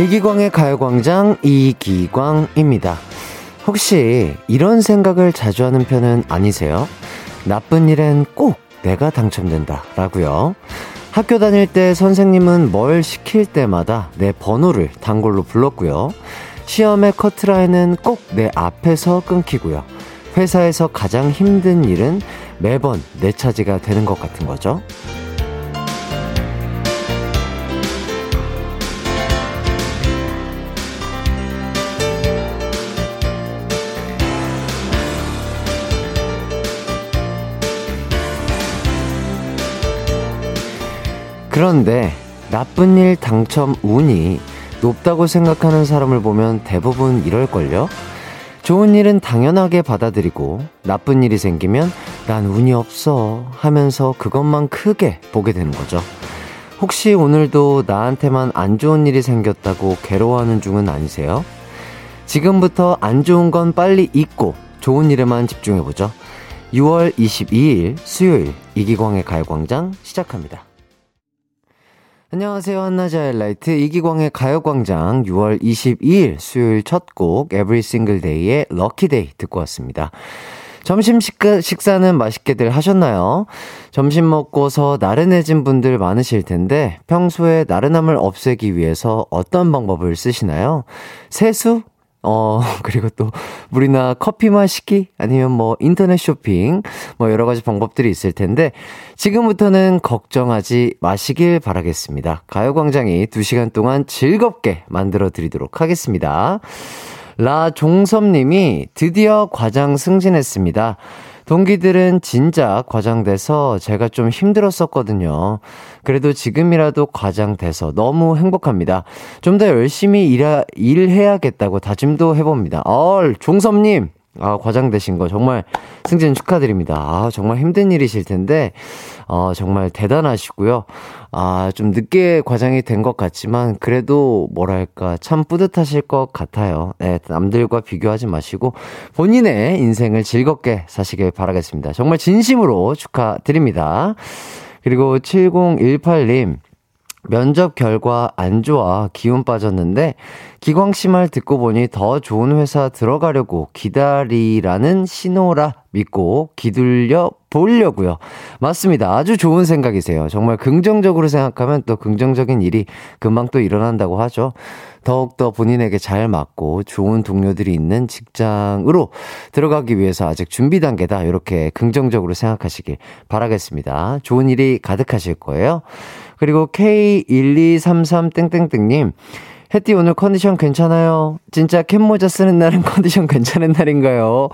이기광의 가요광장 이기광입니다. 혹시 이런 생각을 자주 하는 편은 아니세요? 나쁜 일엔 꼭 내가 당첨된다. 라고요. 학교 다닐 때 선생님은 뭘 시킬 때마다 내 번호를 단골로 불렀고요. 시험의 커트라인은 꼭 내 앞에서 끊기고요. 회사에서 가장 힘든 일은 매번 내 차지가 되는 것 같은 거죠. 그런데 나쁜 일 당첨 운이 높다고 생각하는 사람을 보면 대부분 이럴걸요? 좋은 일은 당연하게 받아들이고 나쁜 일이 생기면 난 운이 없어 하면서 그것만 크게 보게 되는 거죠. 혹시 오늘도 나한테만 안 좋은 일이 생겼다고 괴로워하는 중은 아니세요? 지금부터 안 좋은 건 빨리 잊고 좋은 일에만 집중해보죠. 6월 22일 수요일 이기광의 가요광장 시작합니다. 안녕하세요. 한낮의 하이라이트 이기광의 가요광장 6월 22일 수요일 첫 곡 Every Single Day의 Lucky Day 듣고 왔습니다. 점심 식사, 식사는 맛있게들 하셨나요? 점심 먹고서 나른해진 분들 많으실 텐데 평소에 나른함을 없애기 위해서 어떤 방법을 쓰시나요? 세수? 어, 그리고 또, 물이나 커피 마시기? 아니면 뭐, 인터넷 쇼핑? 뭐, 여러 가지 방법들이 있을 텐데, 지금부터는 걱정하지 마시길 바라겠습니다. 가요광장이 2시간 동안 즐겁게 만들어 드리도록 하겠습니다. 라종섭님이 드디어 과장 승진했습니다. 동기들은 진짜 과장돼서 제가 좀 힘들었었거든요. 그래도 지금이라도 과장돼서 너무 행복합니다. 좀 더 열심히 일하, 일해야겠다고 다짐도 해봅니다. 얼, 종섭님! 아, 과장되신 거 정말 승진 축하드립니다. 아, 정말 힘든 일이실 텐데, 어, 정말 대단하시고요. 아, 좀 늦게 과장이 된 것 같지만, 그래도 뭐랄까, 참 뿌듯하실 것 같아요. 네, 남들과 비교하지 마시고, 본인의 인생을 즐겁게 사시길 바라겠습니다. 정말 진심으로 축하드립니다. 그리고 7018님, 면접 결과 안 좋아 기운 빠졌는데 기광 씨 말 듣고 보니 더 좋은 회사 들어가려고 기다리라는 신호라 믿고 기둘려 보려고요. 맞습니다. 아주 좋은 생각이세요. 정말 긍정적으로 생각하면 또 긍정적인 일이 금방 또 일어난다고 하죠. 더욱더 본인에게 잘 맞고 좋은 동료들이 있는 직장으로 들어가기 위해서 아직 준비 단계다. 이렇게 긍정적으로 생각하시길 바라겠습니다. 좋은 일이 가득하실 거예요. 그리고 K1233땡땡땡님, 혜띠 오늘 컨디션 괜찮아요? 진짜 캡모자 쓰는 날은 컨디션 괜찮은 날인가요?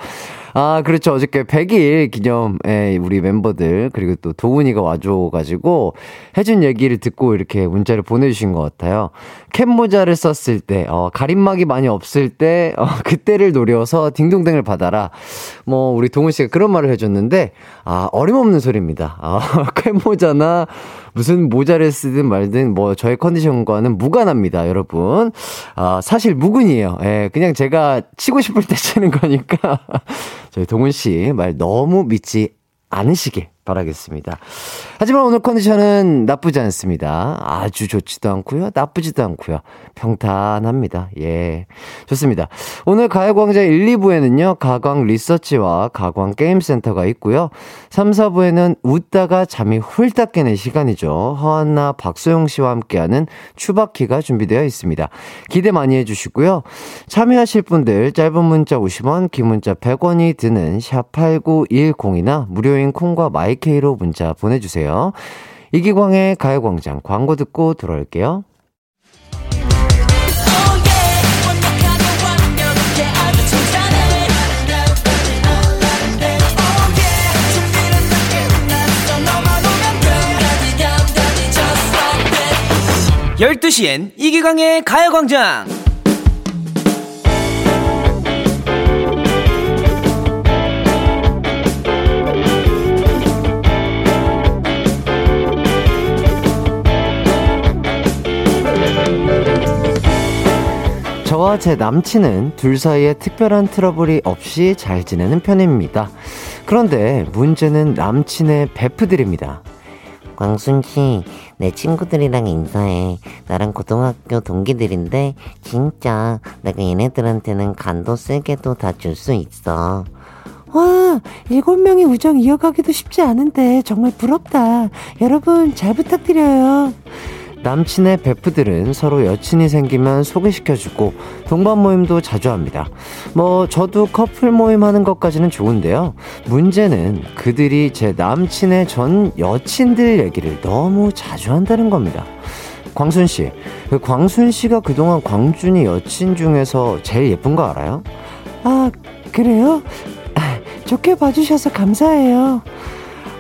아, 그렇죠. 어저께 100일 기념에 우리 멤버들, 그리고 또 도훈이가 와줘가지고 해준 얘기를 듣고 이렇게 문자를 보내주신 것 같아요. 캡 모자를 썼을 때, 어, 가림막이 많이 없을 때, 어, 그때를 노려서 딩동댕을 받아라. 뭐, 우리 동훈 씨가 그런 말을 해줬는데, 아, 어림없는 소리입니다. 아, 캡 모자나 무슨 모자를 쓰든 말든 뭐 저의 컨디션과는 무관합니다, 여러분. 아, 사실 무근이에요. 예, 그냥 제가 치고 싶을 때 치는 거니까. 저희 동훈 씨 말 너무 믿지 않으시길 바라겠습니다. 하지만 오늘 컨디션은 나쁘지 않습니다. 아주 좋지도 않고요. 나쁘지도 않고요. 평탄합니다. 예. 좋습니다. 오늘 가요광장 1, 2부에는요. 가광 리서치와 가광 게임센터가 있고요. 3, 4부에는 웃다가 잠이 훌딱 깨는 시간이죠. 허안나 박소영 씨와 함께하는 추바키가 준비되어 있습니다. 기대 많이 해주시고요. 참여하실 분들 짧은 문자 50원, 긴 문자 100원이 드는 샵8910이나 무료인 콩과 my K로 문자 보내주세요. 이기광의 가요광장 광고 듣고 들어올게요. 열두 시엔 이기광의 가요광장 저와 제 남친은 둘 사이에 특별한 트러블이 없이 잘 지내는 편입니다. 그런데 문제는 남친의 베프들입니다. 광순씨, 내 친구들이랑 인사해. 나랑 고등학교 동기들인데, 진짜, 내가 얘네들한테는 간도 세게도 다 줄 수 있어. 와, 일곱 명의 우정 이어가기도 쉽지 않은데 정말 부럽다. 여러분 잘 부탁드려요. 남친의 베프들은 서로 여친이 생기면 소개시켜주고 동반 모임도 자주 합니다. 뭐 저도 커플 모임 하는 것까지는 좋은데요. 문제는 그들이 제 남친의 전 여친들 얘기를 너무 자주 한다는 겁니다. 광순 씨, 그 광순 씨가 그동안 광준이 여친 중에서 제일 예쁜 거 알아요? 아, 그래요? 좋게 봐주셔서 감사해요.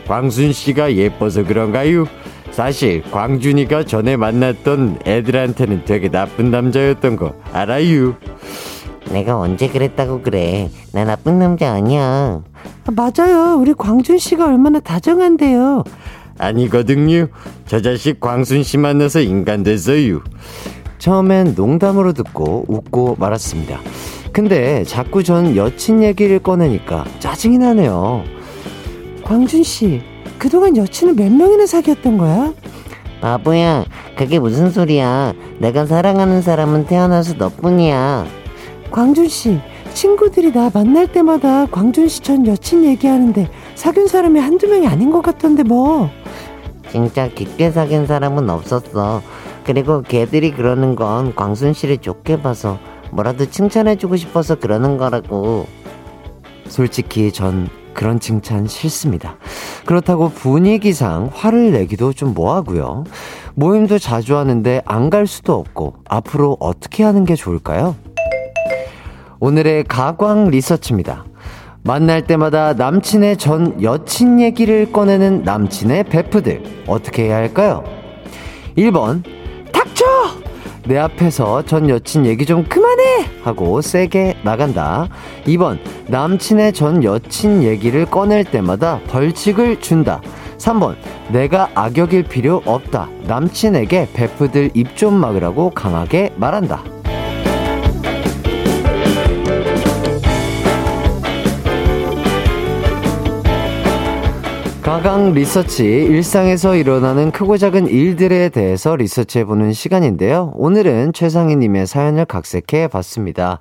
광순 씨가 예뻐서 그런가요? 사실 광준이가 전에 만났던 애들한테는 되게 나쁜 남자였던 거 알아요? 내가 언제 그랬다고 그래. 나 나쁜 남자 아니야. 아, 맞아요. 우리 광준 씨가 얼마나 다정한데요. 아니거든요. 저 자식 광순 씨 만나서 인간 됐어요. 처음엔 농담으로 듣고 웃고 말았습니다. 근데 자꾸 전 여친 얘기를 꺼내니까 짜증이 나네요. 광준 씨, 그동안 여친을 몇 명이나 사귀었던 거야? 바보야, 그게 무슨 소리야. 내가 사랑하는 사람은 태어나서 너뿐이야. 광준 씨, 친구들이 나 만날 때마다 광준 씨 전 여친 얘기하는데 사귄 사람이 한두 명이 아닌 것 같던데 뭐. 진짜 깊게 사귄 사람은 없었어. 그리고 걔들이 그러는 건 광순 씨를 좋게 봐서 뭐라도 칭찬해주고 싶어서 그러는 거라고. 솔직히 전 그런 칭찬 싫습니다. 그렇다고 분위기상 화를 내기도 좀 뭐하고요. 모임도 자주 하는데 안 갈 수도 없고 앞으로 어떻게 하는 게 좋을까요? 오늘의 가광 리서치입니다. 만날 때마다 남친의 전 여친 얘기를 꺼내는 남친의 베프들 어떻게 해야 할까요? 1번 닥쳐! 내 앞에서 전 여친 얘기 좀 그만해! 하고 세게 나간다. 2번, 남친의 전 여친 얘기를 꺼낼 때마다 벌칙을 준다. 3번, 내가 악역일 필요 없다. 남친에게 베프들 입 좀 막으라고 강하게 말한다. 가강 리서치, 일상에서 일어나는 크고 작은 일들에 대해서 리서치해보는 시간인데요. 오늘은 최상희님의 사연을 각색해 봤습니다.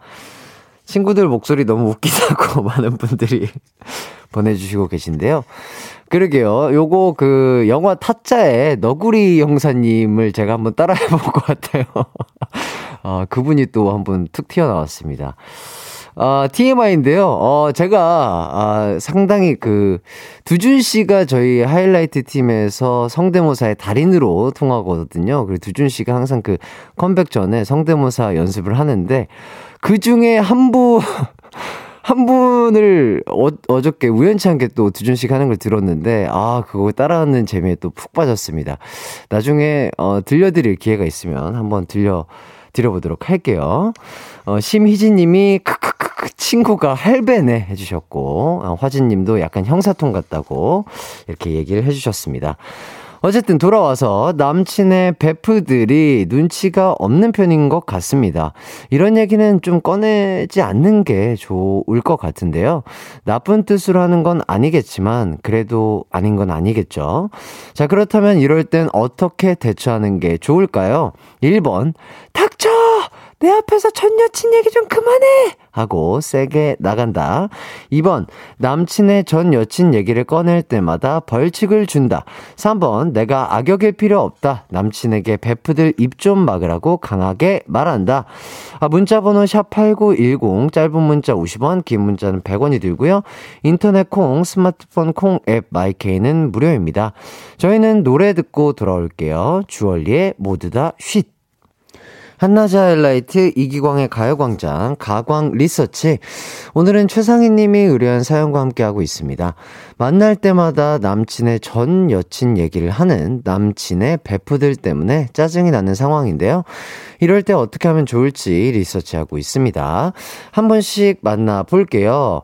친구들 목소리 너무 웃기다고 많은 분들이 보내주시고 계신데요. 그러게요. 요거 그 영화 타짜의 너구리 형사님을 제가 한번 따라해 볼것 같아요. 아, 그분이 또 한번 툭 튀어나왔습니다. 아, TMI인데요. 어, 제가, 아, 상당히 그, 두준 씨가 저희 하이라이트 팀에서 성대모사의 달인으로 통하거든요. 그리고 두준 씨가 항상 그 컴백 전에 성대모사 연습을 하는데, 그 중에 한 분, 한 분을 어, 어저께 우연치 않게 또 두준 씨가 하는 걸 들었는데, 아, 그거 따라하는 재미에 또 푹 빠졌습니다. 나중에, 어, 들려드릴 기회가 있으면 한번 들려, 드려보도록 할게요. 어, 심희진 님이 크 크크크 친구가 할배네 해주셨고, 어, 화진 님도 약간 형사통 같다고 이렇게 얘기를 해주셨습니다. 어쨌든 돌아와서 남친의 베프들이 눈치가 없는 편인 것 같습니다. 이런 얘기는 좀 꺼내지 않는 게 좋을 것 같은데요. 나쁜 뜻으로 하는 건 아니겠지만, 그래도 아닌 건 아니겠죠. 자, 그렇다면 이럴 땐 어떻게 대처하는 게 좋을까요? 1번, 닥쳐! 내 앞에서 전 여친 얘기 좀 그만해! 하고 세게 나간다. 2번, 남친의 전 여친 얘기를 꺼낼 때마다 벌칙을 준다. 3번, 내가 악역일 필요 없다. 남친에게 베프들 입 좀 막으라고 강하게 말한다. 아, 문자번호 샵8910, 짧은 문자 50원, 긴 문자는 100원이 들고요. 인터넷 콩, 스마트폰 콩 앱 마이케이는 무료입니다. 저희는 노래 듣고 돌아올게요. 주얼리의 모두 다 쉿. 한낮의 하이라이트 이기광의 가요광장 가광 리서치 오늘은 최상희 님이 의뢰한 사연과 함께하고 있습니다. 만날 때마다 남친의 전 여친 얘기를 하는 남친의 베프들 때문에 짜증이 나는 상황인데요. 이럴 때 어떻게 하면 좋을지 리서치하고 있습니다. 한 번씩 만나 볼게요.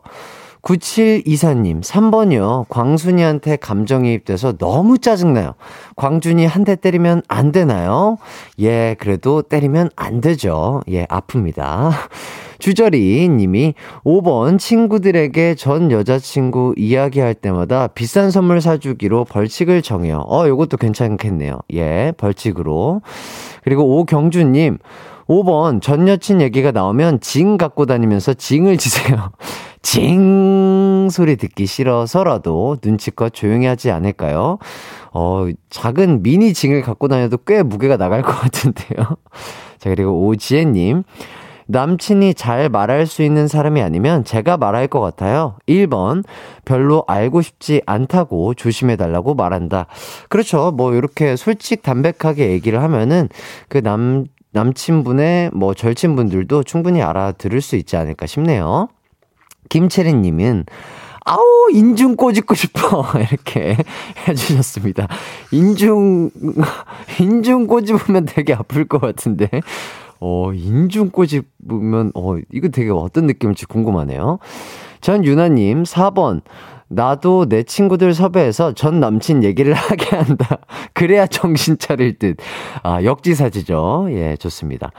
9724님, 3번이요. 광순이한테 감정이입돼서 너무 짜증나요. 광준이 한 대 때리면 안 되나요? 예, 그래도 때리면 안 되죠. 예, 아픕니다. 주저리 님이 5번 친구들에게 전 여자친구 이야기할 때마다 비싼 선물 사주기로 벌칙을 정해요. 어, 요것도 괜찮겠네요. 예, 벌칙으로. 그리고 오경주님, 5번 전 여친 얘기가 나오면 징 갖고 다니면서 징을 지세요. 징 소리 듣기 싫어서라도 눈치껏 조용히 하지 않을까요? 어, 작은 미니 징을 갖고 다녀도 꽤 무게가 나갈 것 같은데요. 자, 그리고 오지혜님. 남친이 잘 말할 수 있는 사람이 아니면 제가 말할 것 같아요. 1번, 별로 알고 싶지 않다고 조심해달라고 말한다. 그렇죠. 뭐, 이렇게 솔직 담백하게 얘기를 하면은 그 남, 남친분의 뭐 절친분들도 충분히 알아들을 수 있지 않을까 싶네요. 김채린님은 아우 인중 꼬집고 싶어 이렇게 해주셨습니다. 인중 인중 꼬집으면 되게 아플 것 같은데 어 인중 꼬집으면 어 이거 되게 어떤 느낌일지 궁금하네요. 전 유나님 4번 나도 내 친구들 섭외해서 전 남친 얘기를 하게 한다. 그래야 정신 차릴 듯. 아, 역지사지죠. 예, 좋습니다.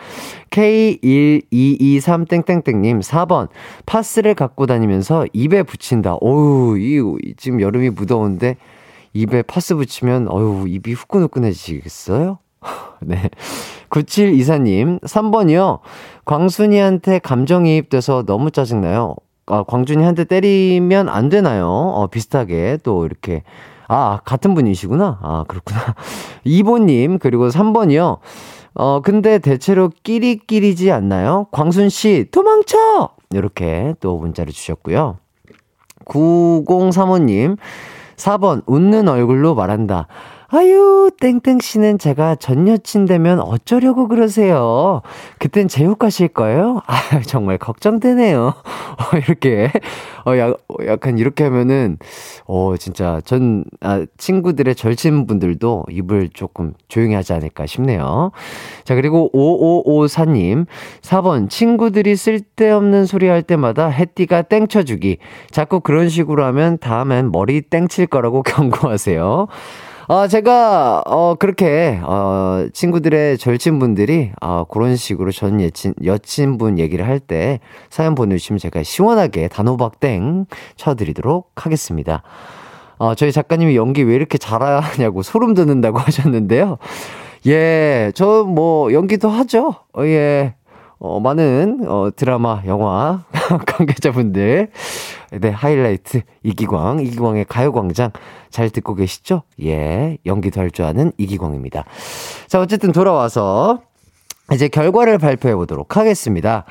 K1223땡땡땡님, 4번. 파스를 갖고 다니면서 입에 붙인다. 어우, 이, 지금 여름이 무더운데, 입에 파스 붙이면, 어우, 입이 후끈후끈해지겠어요? 네. 9724님, 3번이요. 광순이한테 감정이입돼서 너무 짜증나요. 아, 광준이 한 대 때리면 안 되나요? 어, 비슷하게 또 이렇게. 아, 같은 분이시구나. 아, 그렇구나. 2번님, 그리고 3번이요. 어, 근데 대체로 끼리끼리지 않나요? 광순씨, 도망쳐! 이렇게 또 문자를 주셨고요. 9035님, 4번, 웃는 얼굴로 말한다. 아유, 땡땡 씨는 제가 전 여친 되면 어쩌려고 그러세요? 그땐 제육 가실 거예요? 아, 정말 걱정되네요. 어, 이렇게, 어, 야, 약간 이렇게 하면은, 어, 진짜 전, 아, 친구들의 절친 분들도 입을 조금 조용히 하지 않을까 싶네요. 자, 그리고 5554님, 4번, 친구들이 쓸데없는 소리 할 때마다 해띠가 땡 쳐주기. 자꾸 그런 식으로 하면 다음엔 머리 땡칠 거라고 경고하세요. 어, 제가, 어, 그렇게, 어, 친구들의 절친분들이, 어, 그런 식으로 전 여친, 여친분 얘기를 할 때 사연 보내주시면 제가 시원하게 단호박땡 쳐드리도록 하겠습니다. 어, 저희 작가님이 연기 왜 이렇게 잘하냐고 소름 돋는다고 하셨는데요. 예, 저 뭐, 연기도 하죠. 어, 예. 어, 많은, 어, 드라마, 영화, 관계자분들. 네, 하이라이트, 이기광, 이기광의 가요광장. 잘 듣고 계시죠? 예, 연기도 할 줄 아는 이기광입니다. 자, 어쨌든 돌아와서 이제 결과를 발표해 보도록 하겠습니다.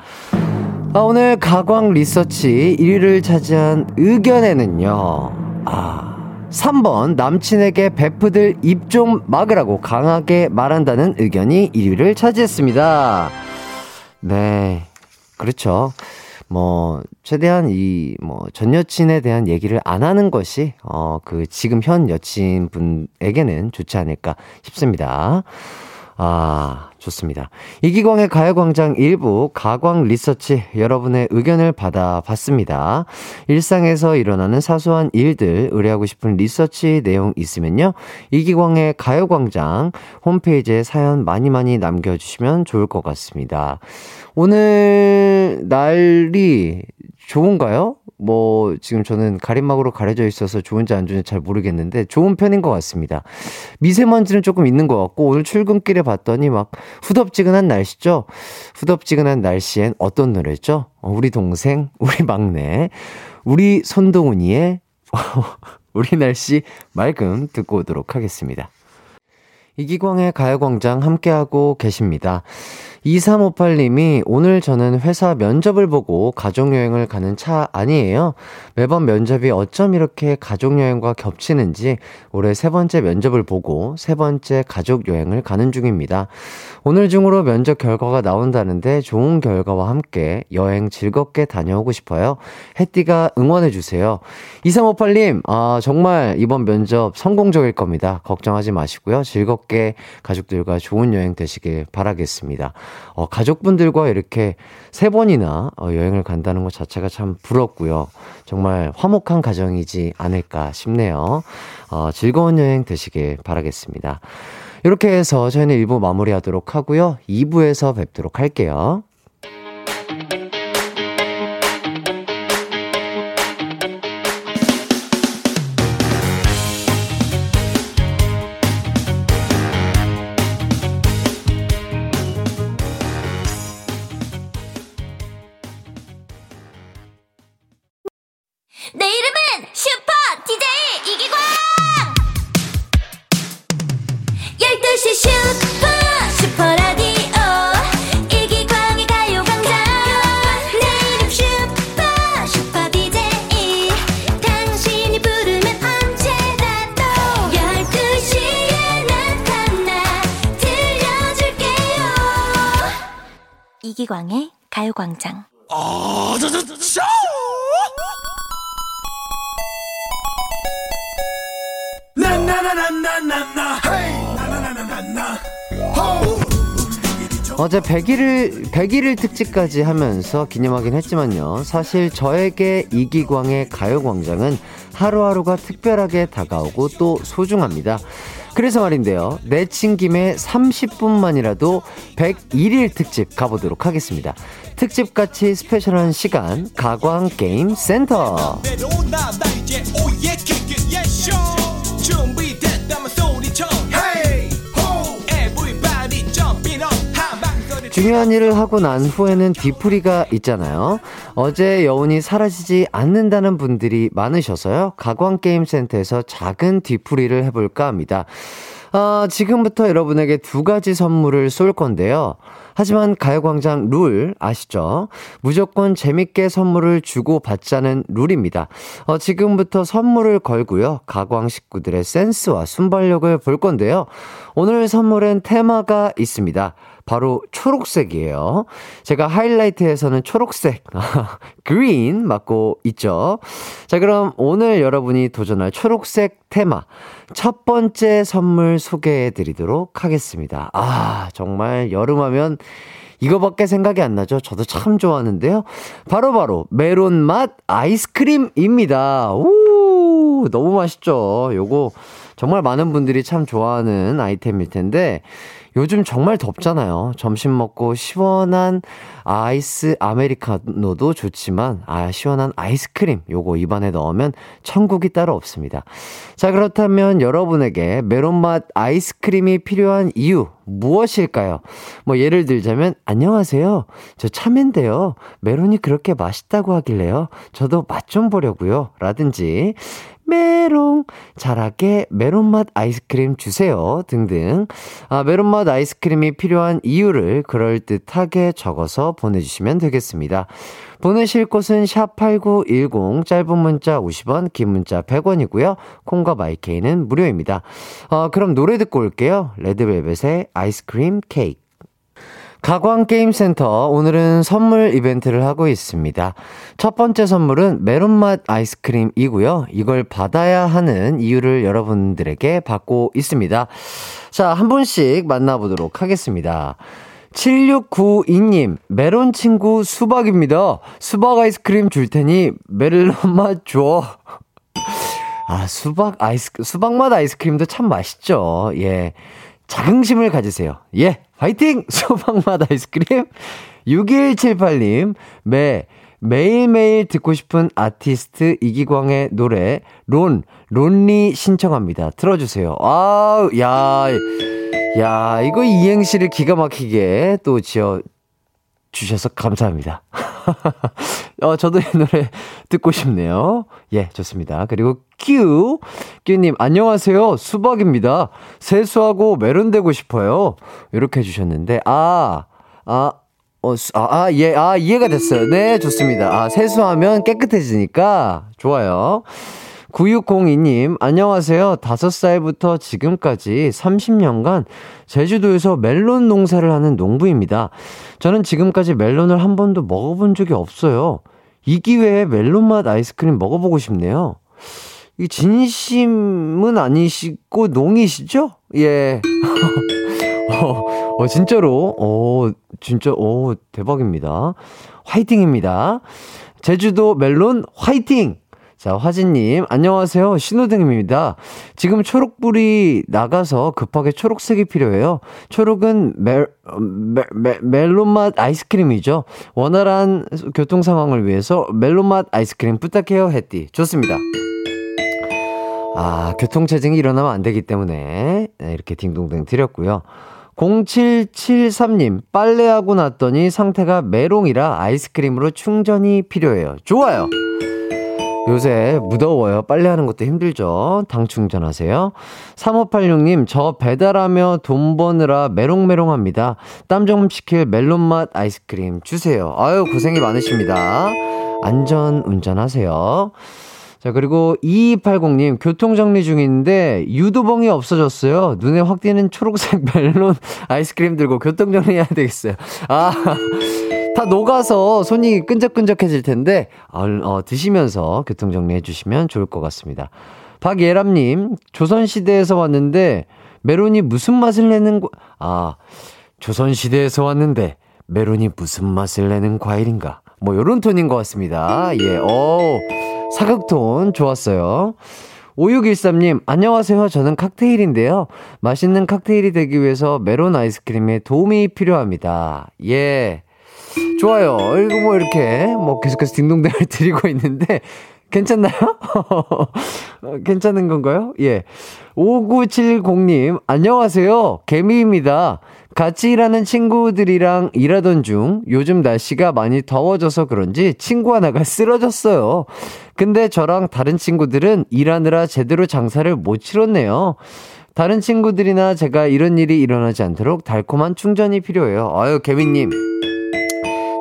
아, 오늘 가광 리서치 1위를 차지한 의견에는요, 아, 3번 남친에게 베프들 입 좀 막으라고 강하게 말한다는 의견이 1위를 차지했습니다. 네. 그렇죠. 뭐, 최대한 이, 뭐, 전 여친에 대한 얘기를 안 하는 것이, 어, 그, 지금 현 여친분에게는 좋지 않을까 싶습니다. 아, 좋습니다. 이기광의 가요광장 일부 가광 리서치 여러분의 의견을 받아봤습니다. 일상에서 일어나는 사소한 일들 의뢰하고 싶은 리서치 내용 있으면요. 이기광의 가요광장 홈페이지에 사연 많이 많이 남겨주시면 좋을 것 같습니다. 오늘 날이 좋은가요? 뭐, 지금 저는 가림막으로 가려져 있어서 좋은지 안 좋은지 잘 모르겠는데, 좋은 편인 것 같습니다. 미세먼지는 조금 있는 것 같고, 오늘 출근길에 봤더니 막 후덥지근한 날씨죠? 후덥지근한 날씨엔 어떤 노래죠? 어, 우리 동생, 우리 막내, 우리 손동훈이의 우리 날씨 맑음 듣고 오도록 하겠습니다. 이기광의 가요광장 함께하고 계십니다. 2358님이 오늘 저는 회사 면접을 보고 가족여행을 가는 차 아니에요. 매번 면접이 어쩜 이렇게 가족여행과 겹치는지 올해 세 번째 면접을 보고 세 번째 가족여행을 가는 중입니다. 오늘 중으로 면접 결과가 나온다는데 좋은 결과와 함께 여행 즐겁게 다녀오고 싶어요. 햇띠가 응원해주세요. 2358님, 아, 정말 이번 면접 성공적일 겁니다. 걱정하지 마시고요. 즐겁게 가족들과 좋은 여행 되시길 바라겠습니다. 어, 가족분들과 이렇게 세 번이나 어, 여행을 간다는 것 자체가 참 부럽고요. 정말 화목한 가정이지 않을까 싶네요. 어, 즐거운 여행 되시길 바라겠습니다. 이렇게 해서 저희는 1부 마무리하도록 하고요. 2부에서 뵙도록 할게요. 가요광장 어제 100일을, 100일을 특집까지 하면서 기념하긴 했지만요. 사실 저에게 이기광의 가요광장은 하루하루가 특별하게 다가오고 또 소중합니다. 그래서 말인데요. 내친 김에 30분만이라도 101일 특집 가보도록 하겠습니다. 특집같이 스페셜한 시간, 가광게임 센터. 중요한 일을 하고 난 후에는 뒤풀이가 있잖아요. 어제 여운이 사라지지 않는다는 분들이 많으셔서요. 가광게임센터에서 작은 뒤풀이를 해볼까 합니다. 아, 지금부터 여러분에게 두 가지 선물을 쏠 건데요. 하지만 가요광장 룰 아시죠? 무조건 재밌게 선물을 주고 받자는 룰입니다. 어, 지금부터 선물을 걸고요. 가광 식구들의 센스와 순발력을 볼 건데요. 오늘 선물엔 테마가 있습니다. 바로 초록색이에요. 제가 하이라이트에서는 초록색, 그린 맡고 있죠. 자, 그럼 오늘 여러분이 도전할 초록색 테마 첫 번째 선물 소개해 드리도록 하겠습니다. 아, 정말 여름하면 이거밖에 생각이 안 나죠? 저도 참 좋아하는데요. 바로바로 바로 메론 맛 아이스크림입니다. 오, 너무 맛있죠? 요거 정말 많은 분들이 참 좋아하는 아이템일 텐데 요즘 정말 덥잖아요. 점심 먹고 시원한 아이스 아메리카노도 좋지만, 아, 시원한 아이스크림, 요거 입안에 넣으면 천국이 따로 없습니다. 자, 그렇다면 여러분에게 메론맛 아이스크림이 필요한 이유, 무엇일까요? 뭐, 예를 들자면, 안녕하세요. 저 참인데요. 메론이 그렇게 맛있다고 하길래요. 저도 맛 좀 보려고요. 라든지, 메롱 자라게 메론맛 아이스크림 주세요 등등 아, 메론맛 아이스크림이 필요한 이유를 그럴듯하게 적어서 보내주시면 되겠습니다. 보내실 곳은 샵8910 짧은 문자 50원 긴 문자 100원이고요. 콩과 마이케이는 무료입니다. 어, 그럼 노래 듣고 올게요. 레드벨벳의 아이스크림 케이크 가광게임센터 오늘은 선물 이벤트를 하고 있습니다. 첫 번째 선물은 메론맛 아이스크림이고요. 이걸 받아야 하는 이유를 여러분들에게 받고 있습니다. 자, 한 분씩 만나보도록 하겠습니다. 7692님, 메론 친구 수박입니다. 수박 아이스크림 줄 테니 메론맛 줘. 아, 수박 아이스, 수박맛 아이스크림도 참 맛있죠. 예. 자긍심을 가지세요. 예, 화이팅! 수박맛 아이스크림. 6178님, 매, 매일매일 듣고 싶은 아티스트 이기광의 노래, 론, 론리 신청합니다. 들어주세요. 아, 야, 야, 이거 이행시를 기가 막히게 또 지어 주셔서 감사합니다. 어, 저도 이 노래 듣고 싶네요. 예, 좋습니다. 그리고 큐, 큐님, 안녕하세요. 수박입니다. 세수하고 메론 되고 싶어요. 이렇게 해주셨는데, 아, 아, 어, 수, 아, 아, 예, 아, 이해가 됐어요. 네, 좋습니다. 아, 세수하면 깨끗해지니까 좋아요. 9602님, 안녕하세요. 5살부터 지금까지 30년간 제주도에서 멜론 농사를 하는 농부입니다. 저는 지금까지 멜론을 한 번도 먹어본 적이 없어요. 이 기회에 멜론 맛 아이스크림 먹어보고 싶네요. 이 진심은 아니시고 농이시죠? 예. 어, 어, 진짜로, 어, 진짜, 어, 대박입니다. 화이팅입니다. 제주도 멜론 화이팅! 자, 화진님, 안녕하세요. 신호등입니다. 지금 초록불이 나가서 급하게 초록색이 필요해요. 초록은 멜, 멜, 멜, 멜론맛 아이스크림이죠. 원활한 교통 상황을 위해서 멜론맛 아이스크림 부탁해요, 햇띠. 좋습니다. 아, 교통체증이 일어나면 안 되기 때문에 네, 이렇게 딩동댕 드렸고요. 0773님, 빨래하고 났더니 상태가 메롱이라 아이스크림으로 충전이 필요해요. 좋아요. 요새 무더워요. 빨래하는 것도 힘들죠. 당 충전하세요. 3586님, 저 배달하며 돈 버느라 메롱메롱합니다. 땀좀 식힐 멜론맛 아이스크림 주세요. 아유, 고생이 많으십니다. 안전 운전하세요. 자, 그리고 2280님, 교통정리 중인데, 유도봉이 없어졌어요. 눈에 확 띄는 초록색 멜론 아이스크림 들고 교통정리 해야 되겠어요. 아, 다 녹아서 손이 끈적끈적해질 텐데, 어, 어, 드시면서 교통 정리 해 주시면 좋을 것 같습니다. 박예람님, 조선 시대에서 왔는데, 메론이 무슨 맛을 내는, 거, 아, 조선 시대에서 왔는데, 메론이 무슨 맛을 내는 과일인가? 뭐, 요런 톤인 것 같습니다. 예, 오. 사극톤 좋았어요. 5613님, 안녕하세요. 저는 칵테일인데요. 맛있는 칵테일이 되기 위해서 메론 아이스크림에 도움이 필요합니다. 예. 좋아요. 이거 뭐 이렇게 뭐 계속해서 딩동댕을 드리고 있는데, 괜찮나요? 괜찮은 건가요? 예. 5970님, 안녕하세요. 개미입니다. 같이 일하는 친구들이랑 일하던 중 요즘 날씨가 많이 더워져서 그런지 친구 하나가 쓰러졌어요. 근데 저랑 다른 친구들은 일하느라 제대로 장사를 못 치렀네요. 다른 친구들이나 제가 이런 일이 일어나지 않도록 달콤한 충전이 필요해요. 아유, 개미님.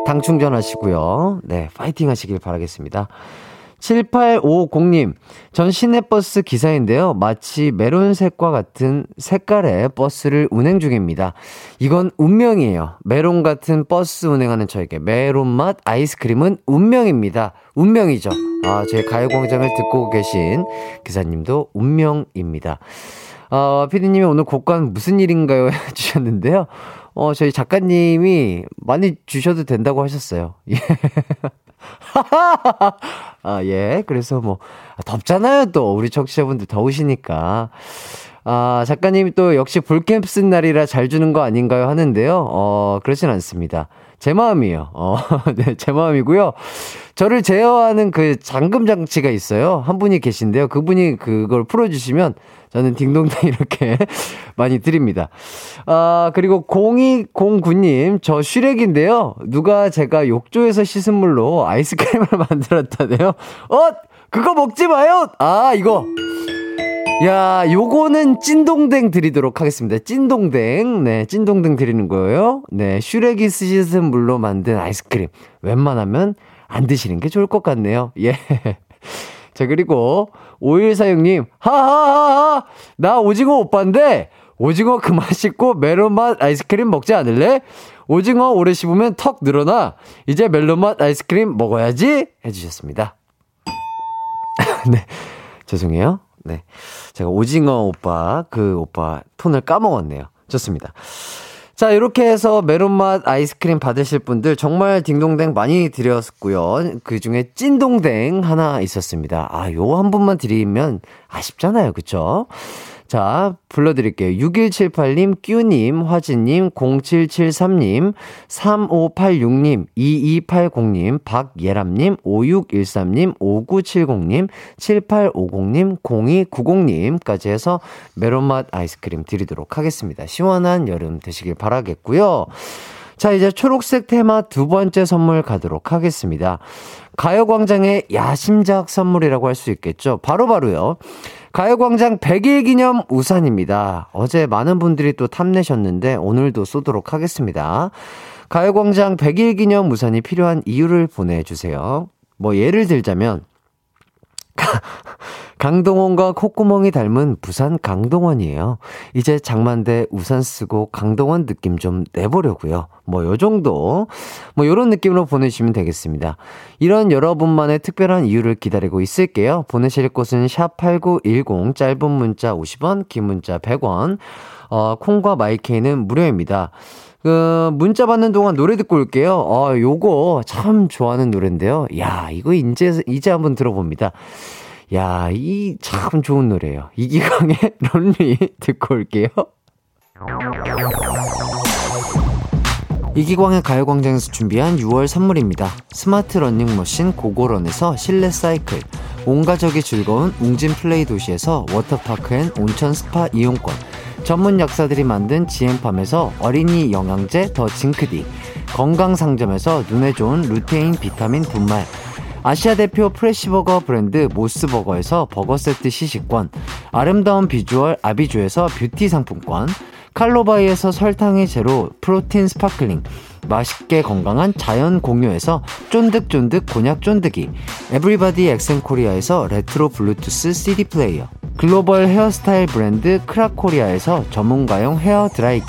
당 충전하시고요. 네, 파이팅 하시길 바라겠습니다. 7850님, 전 시내버스 기사인데요. 마치 메론색과 같은 색깔의 버스를 운행 중입니다. 이건 운명이에요. 메론 같은 버스 운행하는 저에게 메론 맛 아이스크림은 운명입니다. 운명이죠. 아, 제 가요광장을 듣고 계신 기사님도 운명입니다. 어, 피디님이 오늘 곡관 무슨 일인가요? 해주셨는데요. 어, 저희 작가님이 많이 주셔도 된다고 하셨어요. 예. 아, 예. 그래서 뭐, 덥잖아요, 또. 우리 청취자분들 더우시니까. 아, 작가님이 또 역시 볼캠 쓴 날이라 잘 주는 거 아닌가요? 하는데요. 어, 그렇진 않습니다. 제 마음이에요. 어, 네, 제 마음이고요. 저를 제어하는 그 잠금 장치가 있어요. 한 분이 계신데요. 그분이 그걸 풀어주시면 저는 딩동댕 이렇게 많이 드립니다. 아, 그리고 0209님, 저 슈렉인데요. 누가 제가 욕조에서 씻은 물로 아이스크림을 만들었다네요. 어! 그거 먹지 마요! 아, 이거. 야, 요거는 찐동댕 드리도록 하겠습니다. 찐동댕. 네, 찐동댕 드리는 거예요. 네, 슈렉이 씻은 물로 만든 아이스크림. 웬만하면 안 드시는 게 좋을 것 같네요. 예. 자, 그리고 5146님, 하하하하! 나 오징어 오빠인데, 오징어 그만 씹고 멜론맛 아이스크림 먹지 않을래? 오징어 오래 씹으면 턱 늘어나. 이제 멜론맛 아이스크림 먹어야지? 해주셨습니다. 네. 죄송해요. 네. 제가 오징어 오빠, 그 오빠 톤을 까먹었네요. 좋습니다. 자, 이렇게 해서 메론맛 아이스크림 받으실 분들 정말 딩동댕 많이 드렸고요. 그 중에 찐동댕 하나 있었습니다. 아, 요 한 분만 드리면 아쉽잖아요. 그쵸? 자, 불러드릴게요. 6178님, 끼우님, 화진님, 0773님, 3586님, 2280님, 박예람님, 5613님, 5970님, 7850님, 0290님까지 해서 메론맛 아이스크림 드리도록 하겠습니다. 시원한 여름 되시길 바라겠고요. 자, 이제 초록색 테마 두 번째 선물 가도록 하겠습니다. 가요광장의 야심작 선물이라고 할 수 있겠죠. 바로바로요. 가요광장 100일 기념 우산입니다. 어제 많은 분들이 또 탐내셨는데 오늘도 쏘도록 하겠습니다. 가요광장 100일 기념 우산이 필요한 이유를 보내주세요. 뭐 예를 들자면 강동원과 콧구멍이 닮은 부산 강동원이에요. 이제 장만대 우산 쓰고 강동원 느낌 좀 내보려고요. 뭐 요 정도 뭐 요런 느낌으로 보내주시면 되겠습니다. 이런 여러분만의 특별한 이유를 기다리고 있을게요. 보내실 곳은 샵8910 짧은 문자 50원 긴 문자 100원 어, 콩과 마이케이는 무료입니다. 그, 문자 받는 동안 노래 듣고 올게요. 어, 요거 참 좋아하는 노래인데요. 야, 이거 이제, 이제 한번 들어봅니다. 야, 이 참 좋은 노래예요. 이기광의 런리 듣고 올게요. 이기광의 가요광장에서 준비한 6월 선물입니다. 스마트 러닝머신 고고런에서 실내 사이클, 온 가족이 즐거운 웅진 플레이 도시에서 워터파크 and 온천 스파 이용권, 전문 약사들이 만든 지엠팜에서 어린이 영양제 더 징크디, 건강상점에서 눈에 좋은 루테인 비타민 분말, 아시아 대표 fresh버거 브랜드 모스버거에서 버거 세트 시식권, 아름다운 비주얼 아비주에서 뷰티 상품권, 칼로바이에서 설탕이 제로 프로틴 sparkling, 맛있게 건강한 자연 공유에서 쫀득쫀득 곤약 쫀득이, 에브리바디 엑센코리아에서 레트로 블루투스 CD 플레이어, 글로벌 헤어스타일 브랜드 크라코리아에서 전문가용 헤어 드라이기,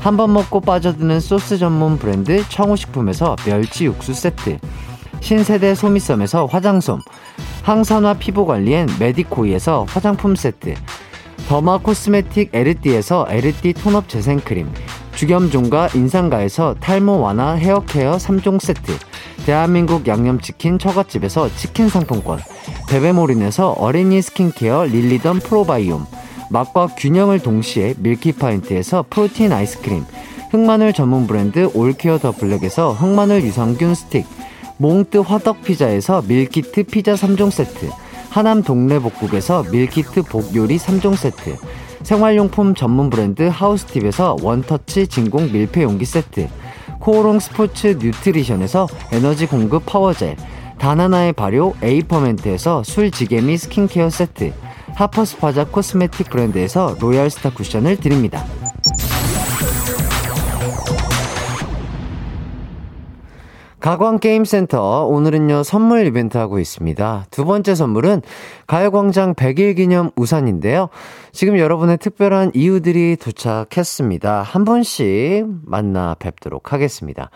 한 번 먹고 빠져드는 소스 전문 브랜드 청우식품에서 멸치 육수 세트, 신세대 소미섬에서 화장솜, 항산화 피부관리엔 메디코이에서 화장품 세트, derma cosmetic 에르띠에서 에르띠 tone up 재생크림, 죽염종가 인산가에서 탈모 완화 헤어케어 3종 세트, 대한민국 양념치킨 처갓집에서 치킨 상품권, 베베모린에서 어린이 스킨케어 릴리던 프로바이옴, 맛과 균형을 동시에 밀키파인트에서 프로틴 아이스크림, 흑마늘 전문 브랜드 올케어 더 블랙에서 흑마늘 유산균 스틱, 몽뜨 화덕 피자에서 밀키트 피자 3종 세트, 하남 동래복국에서 밀키트 복요리 3종 세트, 생활용품 전문 브랜드 하우스팁에서 원터치 진공 밀폐용기 세트, 코오롱 스포츠 뉴트리션에서 에너지 공급 power gel, 다나나의 발효 에이퍼멘트에서 술지개미 스킨케어 세트, 하퍼스파자 cosmetic 브랜드에서 로얄스타 쿠션을 드립니다. 가광게임센터 오늘은요 선물 이벤트 하고 있습니다. 두 번째 선물은 가요광장 100일 기념 우산인데요. 지금 여러분의 특별한 이유들이 도착했습니다. 한 분씩 만나 뵙도록 하겠습니다.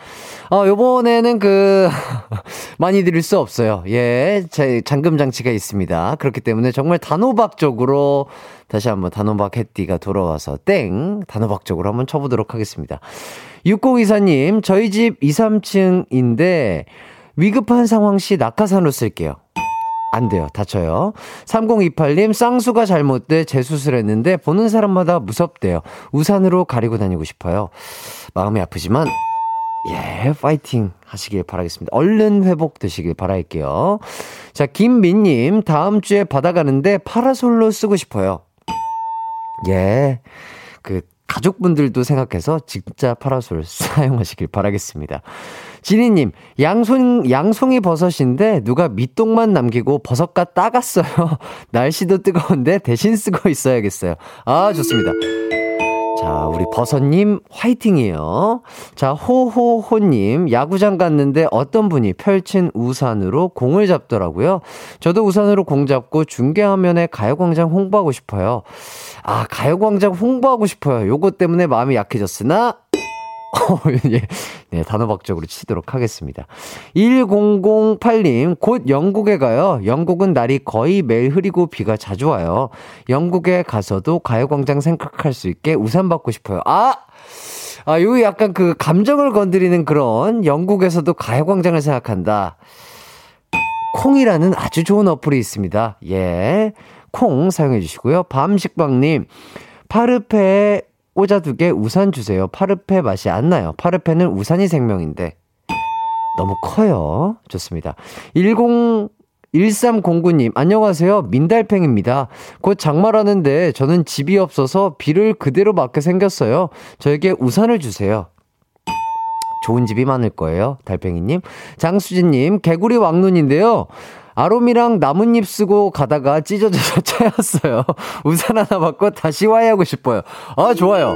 어, 요번에는 그, 많이 드릴 수 없어요. 예, 제 잠금 장치가 있습니다. 그렇기 때문에 정말 단호박적으로 다시 한번 단호박 해띠가 돌아와서 땡! 단호박적으로 한번 쳐보도록 하겠습니다. 6024님, 저희 집 2, 3층인데 위급한 상황 시 낙하산으로 쓸게요. 안 돼요. 다쳐요. 3028님, 쌍수가 잘못돼 재수술했는데 보는 사람마다 무섭대요. 우산으로 가리고 다니고 싶어요. 마음이 아프지만, 예, 파이팅 하시길 바라겠습니다. 얼른 회복되시길 바랄게요. 자, 김민님, 다음 주에 바다 가는데 파라솔로 쓰고 싶어요. 예, 그, 가족분들도 생각해서 진짜 파라솔 사용하시길 바라겠습니다. 지니님, 양송, 양송이 버섯인데 누가 밑동만 남기고 버섯가 따갔어요. 날씨도 뜨거운데 대신 쓰고 있어야겠어요. 아, 좋습니다. 자, 우리 버섯님 화이팅이에요. 자, 호호호님, 야구장 갔는데 어떤 분이 펼친 우산으로 공을 잡더라고요. 저도 우산으로 공 잡고 중계화면에 가요광장 홍보하고 싶어요. 아, 가요광장 홍보하고 싶어요. 요것 때문에 마음이 약해졌으나, 어, 예. 네, 단호박적으로 치도록 하겠습니다. 1008님, 곧 영국에 가요. 영국은 날이 거의 매일 흐리고 비가 자주 와요. 영국에 가서도 가요광장 생각할 수 있게 우산 받고 싶어요. 아! 아, 요 약간 그 감정을 건드리는 그런 영국에서도 가요광장을 생각한다. 콩이라는 아주 좋은 어플이 있습니다. 예. 콩 사용해 주시고요. 밤식빵님, 파르페 꽂아두개 우산 주세요. 파르페 맛이 안 나요. 파르페는 우산이 생명인데. 너무 커요. 좋습니다. 10, 1309님, 안녕하세요. 민달팽입니다. 곧 장마라는데 저는 집이 없어서 비를 그대로 맞게 생겼어요. 저에게 우산을 주세요. 좋은 집이 많을 거예요. 달팽이님. 장수진님, 개구리 왕눈인데요. 아롬이랑 나뭇잎 쓰고 가다가 찢어져서 차였어요. 우산 하나 받고 다시 와야 하고 싶어요. 아, 좋아요.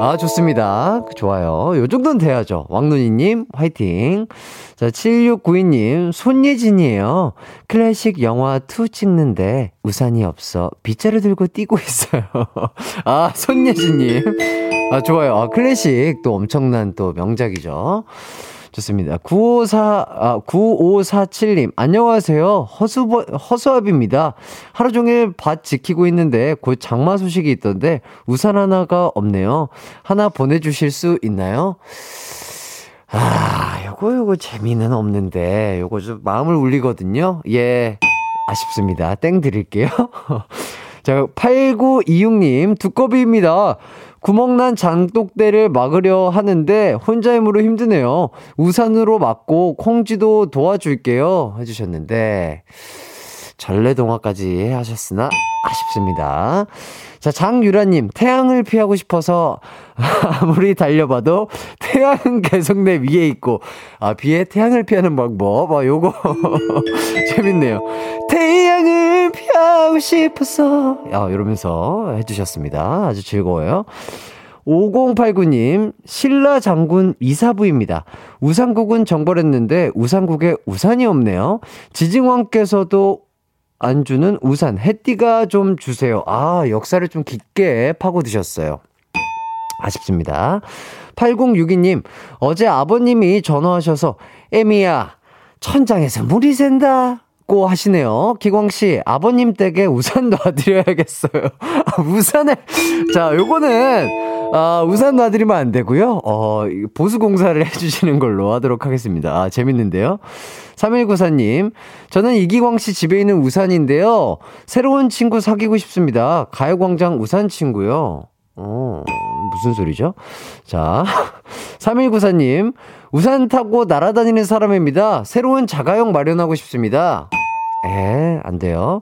아, 좋습니다. 좋아요. 요 정도는 돼야죠. 왕눈이님, 화이팅. 자, 7692님, 손예진이에요. 클래식 영화 2 찍는데 우산이 없어 빗자루 들고 뛰고 있어요. 아, 손예진님. 아, 좋아요. 아, 클래식 또 엄청난 또 명작이죠. 좋습니다. 954, 아, 9547님, 안녕하세요. 허수, 허수아비입니다. 하루 종일 밭 지키고 있는데 곧 장마 소식이 있던데 우산 하나가 없네요. 하나 보내주실 수 있나요? 아, 요거, 요거 재미는 없는데, 요거 좀 마음을 울리거든요. 예, 아쉽습니다. 땡 드릴게요. 자, 8926님, 두꺼비입니다. 구멍난 장독대를 막으려 하는데 혼자 힘으로 힘드네요. 우산으로 막고 콩지도 도와줄게요. 해주셨는데, 전래동화까지 하셨으나 아쉽습니다. 자, 장유라님, 태양을 피하고 싶어서 아무리 달려봐도 태양은 계속 내 위에 있고, 아, 비에 태양을 피하는 방법, 아, 요거 재밌네요. 태 양을 피하고 싶어서, 아, 이러면서 해주셨습니다. 아주 즐거워요. 5089님, 신라 장군 이사부입니다. 우산국은 정벌했는데 우산국에 우산이 없네요. 지징왕께서도 안 주는 우산, 해띠가 좀 주세요. 아, 역사를 좀 깊게 파고드셨어요. 아쉽습니다. 8062님, 어제 아버님이 전화하셔서, 에미야, 천장에서 물이 샌다. 고 하시네요. 기광 씨, 아버님 댁에 우산 놔드려야겠어요. 아, 우산을, 자, 요거는, 아, 우산 놔드리면 안 되고요. 어, 보수공사를 해주시는 걸로 하도록 하겠습니다. 아, 재밌는데요. 3194님, 저는 이기광 씨 집에 있는 우산인데요. 새로운 친구 사귀고 싶습니다. 가요광장 우산 친구요. 어, 무슨 소리죠? 자, 3194님, 우산 타고 날아다니는 사람입니다. 새로운 자가용 마련하고 싶습니다. 에, 안 돼요.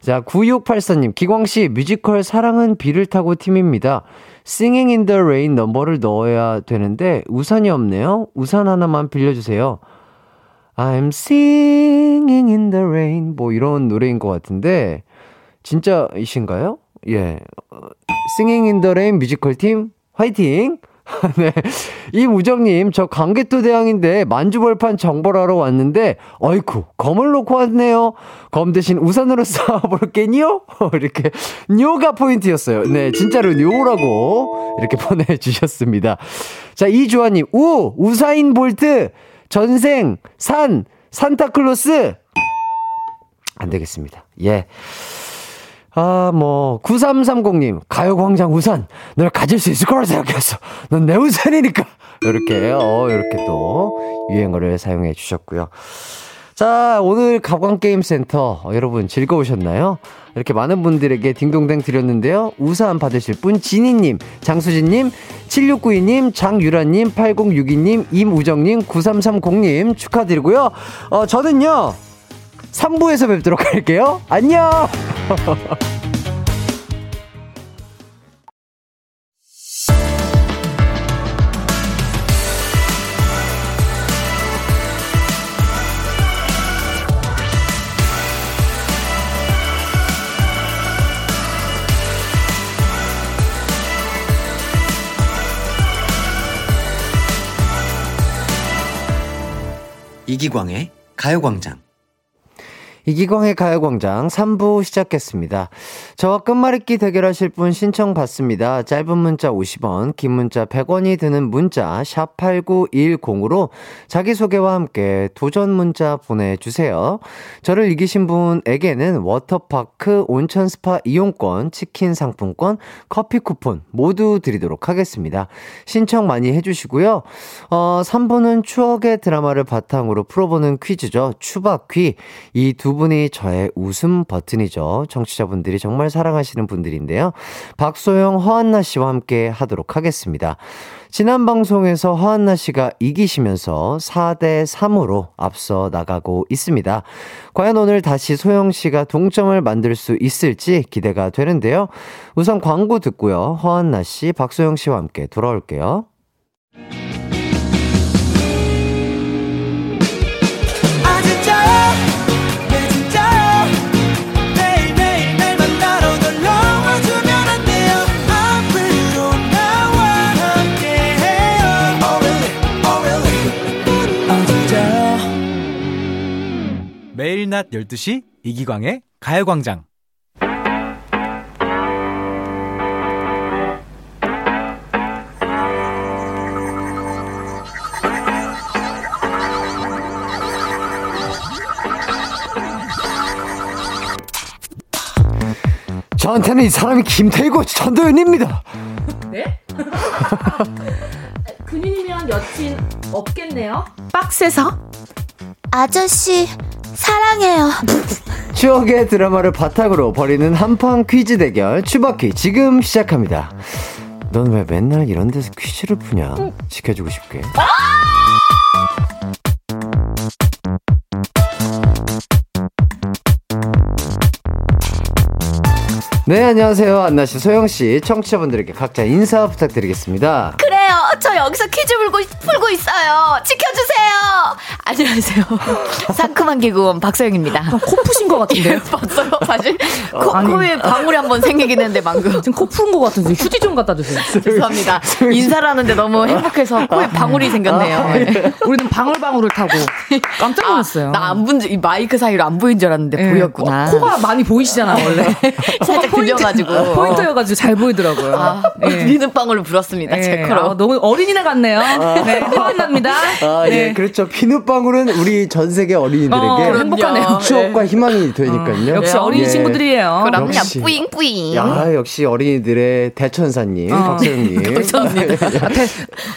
자, 9684님, 기광씨, 뮤지컬 사랑은 비를 타고 팀입니다. Singing in the Rain 넘버를 넣어야 되는데, 우산이 없네요. 우산 하나만 빌려주세요. I'm singing in the rain. 뭐 이런 노래인 것 같은데, 진짜이신가요? 예. Singing in the rain 뮤지컬 팀, 화이팅! 네. 이우정님, 저 광개토 대왕인데 만주벌판 정벌하러 왔는데, 어이쿠, 검을 놓고 왔네요. 검 대신 우산으로 쏴볼게요? 이렇게, 뇨가 포인트였어요. 네, 진짜로 뇨라고 이렇게 보내주셨습니다. 자, 이주환님, 우! 우사인 볼트! 전생, 산, 산타클로스! 안 되겠습니다. 예. 아, 뭐, 9330님, 가요광장 우산, 널 가질 수 있을 거라 생각했어. 넌 내 우산이니까. 이렇게, 어, 이렇게 또 유행어를 사용해 주셨고요. 자, 오늘 가광게임센터, 어, 여러분 즐거우셨나요? 이렇게 많은 분들에게 딩동댕 드렸는데요. 우산 받으실 분, 지니님, 장수진님, 7692님, 장유라님, 8062님, 임우정님, 9330님 축하드리고요. 어, 저는요, 3부에서 뵙도록 할게요. 안녕! 이기광의 가요광장. 이기광의 가요광장 3부 시작했습니다. 저와 끝말잇기 대결하실 분 신청 받습니다. 짧은 문자 50원, 긴 문자 100원이 드는 문자 샵 8910으로 자기소개와 함께 도전 문자 보내주세요. 저를 이기신 분에게는 워터파크 온천 스파 이용권, 치킨 상품권, 커피 쿠폰 모두 드리도록 하겠습니다. 신청 많이 해주시고요. 어, 3부는 추억의 드라마를 바탕으로 풀어보는 퀴즈죠. 추바퀴. 이두 두 분이 저의 웃음 버튼이죠. 청취자분들이 정말 사랑하시는 분들인데요. 박소영, 허한나 씨와 함께 하도록 하겠습니다. 지난 방송에서 허한나 씨가 이기시면서 4대 3으로 앞서 나가고 있습니다. 과연 오늘 다시 소영 씨가 동점을 만들 수 있을지 기대가 되는데요. 우선 광고 듣고요. 허한나 씨, 박소영 씨와 함께 돌아올게요. 매일 낮 12시 이기광의 가요광장 저한테는 이 사람이 김태희고 전도연입니다. 네? 근인이면 여친 없겠네요. 빡세서? 아저씨 사랑해요. 추억의 드라마를 바탕으로 벌이는 한판 퀴즈 대결 추바퀴 지금 시작합니다. 넌 왜 맨날 이런 데서 퀴즈를 푸냐? 지켜주고 싶게. 네, 안녕하세요. 안나 씨, 소영 씨, 청취자분들에게 각자 인사 부탁드리겠습니다. 그래요. 저 여기서 퀴즈 풀고, 풀고 있어요. 지켜주세요. 안녕하세요. 상큼한 개그원 박서영입니다. 코 푸신 것 같은데요? 봤어요? 사실 코, 아니. 코에 방울이 한 번 생기긴 했는데 방금. 지금 코 푸는 것 같은데 휴지 좀 갖다 주세요. 죄송합니다. 인사를 하는데 너무 행복해서 코에 방울이 생겼네요. 네. 우리는 방울방울을 타고 깜짝 놀랐어요. 나안 본, 줄- 이 마이크 사이로 안 보인 줄 알았는데 예. 보였구나. 코, 가 많이 보이시잖아 원래. 살짝 포인트- 들려가지고. 포인트여가지고 잘 보이더라고요. 아, 예. 비눗방울을 불었습니다. 예. 제 코로. 아, 너무 어린이날 같네요. 네, 화납니다. 아, 예, 네. 그렇죠. 비눗방울은 우리 전 세계 어린이들에게 어, 행복하네요. 추억과 희망이 되니까요. 역시 어린이 예. 친구들이에요. 그럼요. 역시. 뿌잉뿌잉. 야, 역시 어린이들의 대천사님, 어. 박서영님. 아, 대,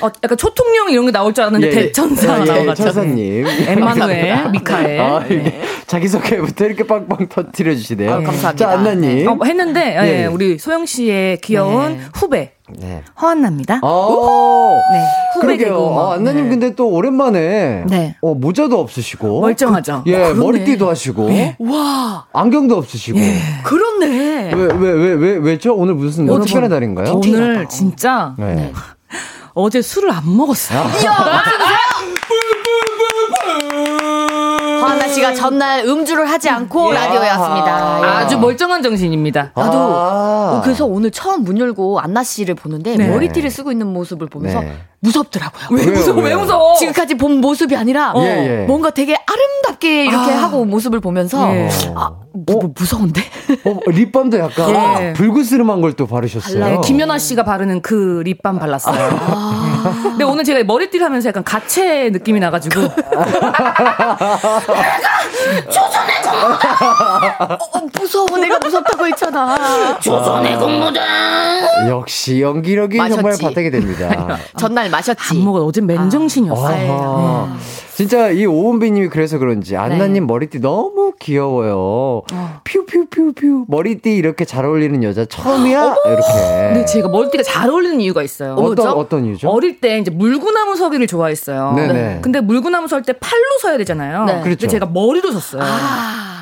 어, 약간 초통령 이런 게 나올 줄 알았는데 예, 대천사 예, 예, 나와가지고. 천사님. 엠마누엘, 미카엘. 아, 이게 자기소개부터 이렇게 빵빵 터뜨려 주시네요. 아, 감사합니다. 자, 안나님. 어, 했는데 예. 예, 우리 소영 씨의 귀여운 네. 후배 네. 허한나입니다. 어, 네, 후배 그러게요. 아, 안나님 네. 근데 또 오랜만에 네. 어, 모자도 없으시고 멀쩡하죠. 예, 어, 그러네. 머리띠도 하시고 와, 안경도 없으시고 그렇네. 왜 왜 왜 왜 왜 죠? 오늘 무슨 오늘 특별한 뭐- 날인가요? 오늘 진짜 네. 어제 술을 안 먹었어요. 화나 씨가 전날 음주를 하지 않고 라디오에 왔습니다. 예. 아주 멀쩡한 정신입니다. 나도 아. 어, 그래서 오늘 처음 문 열고 안나 씨를 보는데 네. 머리띠를 쓰고 있는 모습을 보면서 네. 무섭더라고요. 왜 무서워? 왜? 무서워? 지금까지 본 모습이 아니라 예, 예. 뭔가 되게 아름답게 이렇게 하고 온 모습을 보면서 예. 아, 뭐, 뭐 무서운데? 어, 립밤도 약간 예. 불그스름한 걸 또 바르셨어요. 달라요. 김연아 씨가 바르는 그 립밤 발랐어요. 네. 근데 오늘 제가 머리띠를 하면서 약간 가채 느낌이 나가지고 어, 무서워. 내가 무섭다고 했잖아. 조선의 역시 연기력이 마셨지. 정말 바탕이 됩니다. 전날 마셨지. 안 먹어. 어제 맨정신이었어요. 진짜 이 오은비님이 그래서 그런지 안나님 네. 머리띠 너무 귀여워요. 퓨퓨퓨퓨 머리띠 이렇게 잘 어울리는 여자 처음이야 이렇게. 근데 제가 머리띠가 잘 어울리는 이유가 있어요. 어떤 뭐죠? 어떤 이유죠? 어릴 때 이제 물구나무 서기를 좋아했어요. 네네. 근데 물구나무 설 때 팔로 서야 되잖아요. 네. 근데 그렇죠. 제가 머리로 섰어요. 아.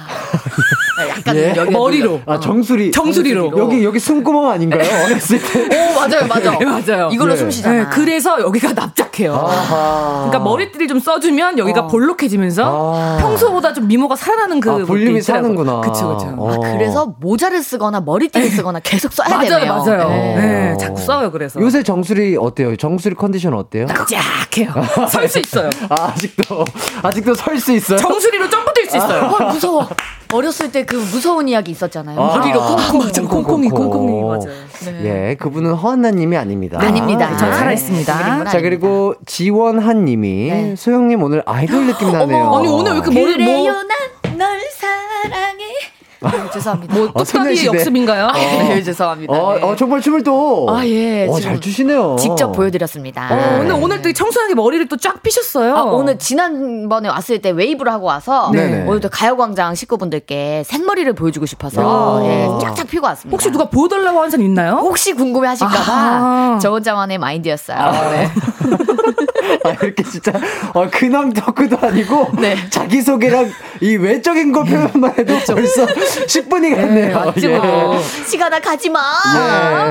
약간 예? 머리로. 아 정수리 정수리로. 여기 여기 숨구멍 아닌가요? 어렸을 때. 오, 맞아요, 맞아. 네, 맞아요. 이걸로 네. 숨 쉬잖아. 네, 그래서 여기가 납작해요. 아하. 그러니까 머리띠를 좀 써주면 여기가 볼록해지면서 아. 평소보다 좀 미모가 살아나는 그 아, 볼륨이. 사는구나. 그쵸. 어. 그래서 모자를 쓰거나 머리띠를 쓰거나 계속 써야 맞아요, 되네요. 맞아요. 네. 네, 자꾸 써요, 그래서. 요새 정수리 어때요? 정수리 컨디션 어때요? 쫙해요. 설 수 있어요. 아, 아직도 아직도 설 수 있어요? 정수리로 점프 뛸 수 있어요. 헐, 무서워. 어렸을 때 그 무서운 이야기 있었잖아요. 아. 머리로 콩콩. 맞아, 콩콩이, 콩콩이, 맞아요. 예, 그분은 허한나님이 아닙니다. 아닙니다. 전 네. 살아있습니다. 자 그리고 지원한님이 네. 소영님 오늘 아이돌 느낌 나네요. 아니, 오늘 왜 이렇게 머리 뭐. 어, 죄송합니다. 뭐, 어, 뚝딱이 소녀시대. 역습인가요? 아, 네, 죄송합니다. 어, 네. 어, 정말 춤을 또. 아, 예, 어, 잘 추시네요. 직접 보여드렸습니다. 어, 근데 오늘 되게 청순하게 머리를 또 쫙 피셨어요. 아, 오늘 지난번에 왔을 때 웨이브를 하고 와서 네네. 오늘도 가요광장 식구분들께 생머리를 보여주고 싶어서 아. 예, 쫙쫙 피고 왔습니다. 혹시 누가 보여달라고 하는 사람 있나요? 혹시 궁금해 하실까봐 아. 저 혼자만의 마인드였어요. 네. 아, 이렇게 진짜 어, 근황 토크도 아니고 네. 자기 소개랑 이 외적인 거 표현만 해도 벌써 10분이 갔네요. 맞지 예. 뭐. 시간아 가지 마.